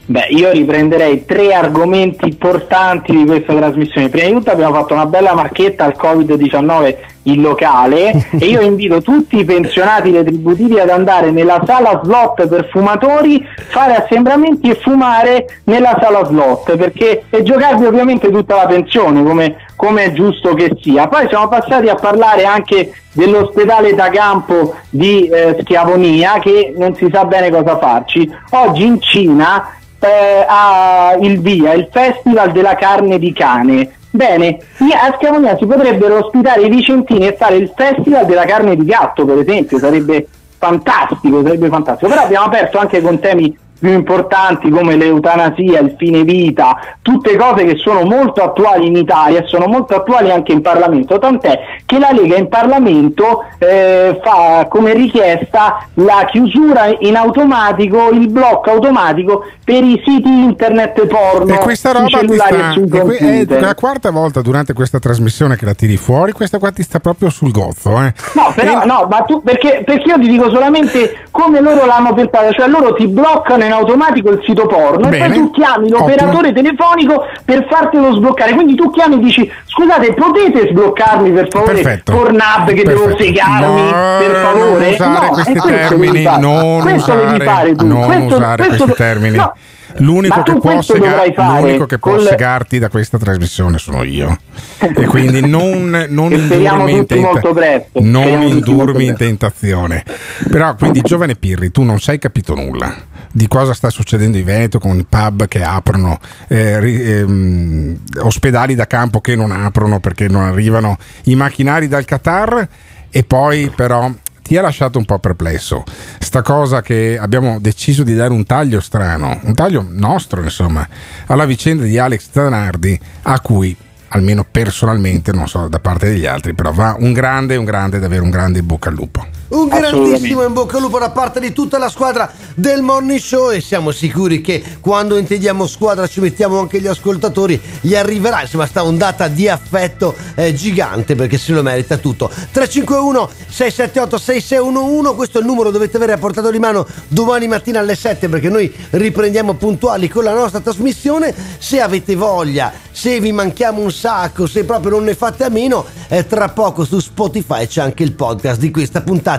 Beh, io riprenderei tre argomenti importanti di questa trasmissione. Prima di tutto abbiamo fatto una bella marchetta al Covid-19 in locale e io invito tutti i pensionati retributivi ad andare nella sala slot per fumatori, fare assembramenti e fumare nella sala slot perché e giocarvi ovviamente tutta la pensione come, come è giusto che sia. Poi siamo passati a parlare anche dell'ospedale da campo di eh, Schiavonia che non si sa bene cosa farci. Oggi in Cina eh, ha il via, il Festival della carne di cane. Bene, a Schiavonia si potrebbero ospitare i vicentini e fare il Festival della carne di gatto, per esempio, sarebbe fantastico, sarebbe fantastico. Però abbiamo aperto anche con temi più importanti come l'eutanasia, il fine vita, tutte cose che sono molto attuali in Italia e sono molto attuali anche in Parlamento, tant'è che la Lega in Parlamento eh, fa come richiesta la chiusura in automatico, il blocco automatico per i siti internet porno E questa roba cellulari sta, e sui e que- è computer. la quarta volta durante questa trasmissione che la tiri fuori, questa qua ti sta proprio sul gozzo. Eh. No, però no, ma tu perché, perché io ti dico solamente come loro l'hanno pensata, cioè loro ti bloccano in automatico il sito porno e Bene. poi tu chiami l'operatore telefonico per fartelo sbloccare. Quindi tu chiami e dici scusate, potete sbloccarmi per favore Perfetto. Pornhub che devo Perfetto. segarmi No, per favore? Non usare no, questi termini, devi non questo devi usare, fare tu. non questo, usare questo- questi termini. no, L'unico che, può sega- l'unico che può col- segarti da questa trasmissione sono io. E quindi non, non E indurmi in presto. non indurmi in tentazione. Però quindi giovane Pirri, tu non sei capito nulla di cosa sta succedendo in Veneto con i pub che aprono, eh, ri- ehm, ospedali da campo che non aprono perché non arrivano i macchinari dal Qatar e poi però ti ha lasciato un po' perplesso. Sta cosa che abbiamo deciso di dare un taglio strano, un taglio nostro, insomma, alla vicenda di Alex Zanardi, a cui almeno personalmente, non so da parte degli altri, però va un grande, un grande, davvero un grande bocca al lupo. Un grandissimo in bocca al lupo da parte di tutta la squadra del Morning Show e siamo sicuri che quando intendiamo squadra ci mettiamo anche gli ascoltatori, gli arriverà insomma sta ondata di affetto eh, gigante perché se lo merita tutto. 351 678 6611, questo è il numero dovete avere a portata di mano domani mattina alle 7 perché noi riprendiamo puntuali con la nostra trasmissione. Se avete voglia, se vi manchiamo un sacco, se proprio non ne fate a meno, eh, tra poco su Spotify c'è anche il podcast di questa puntata.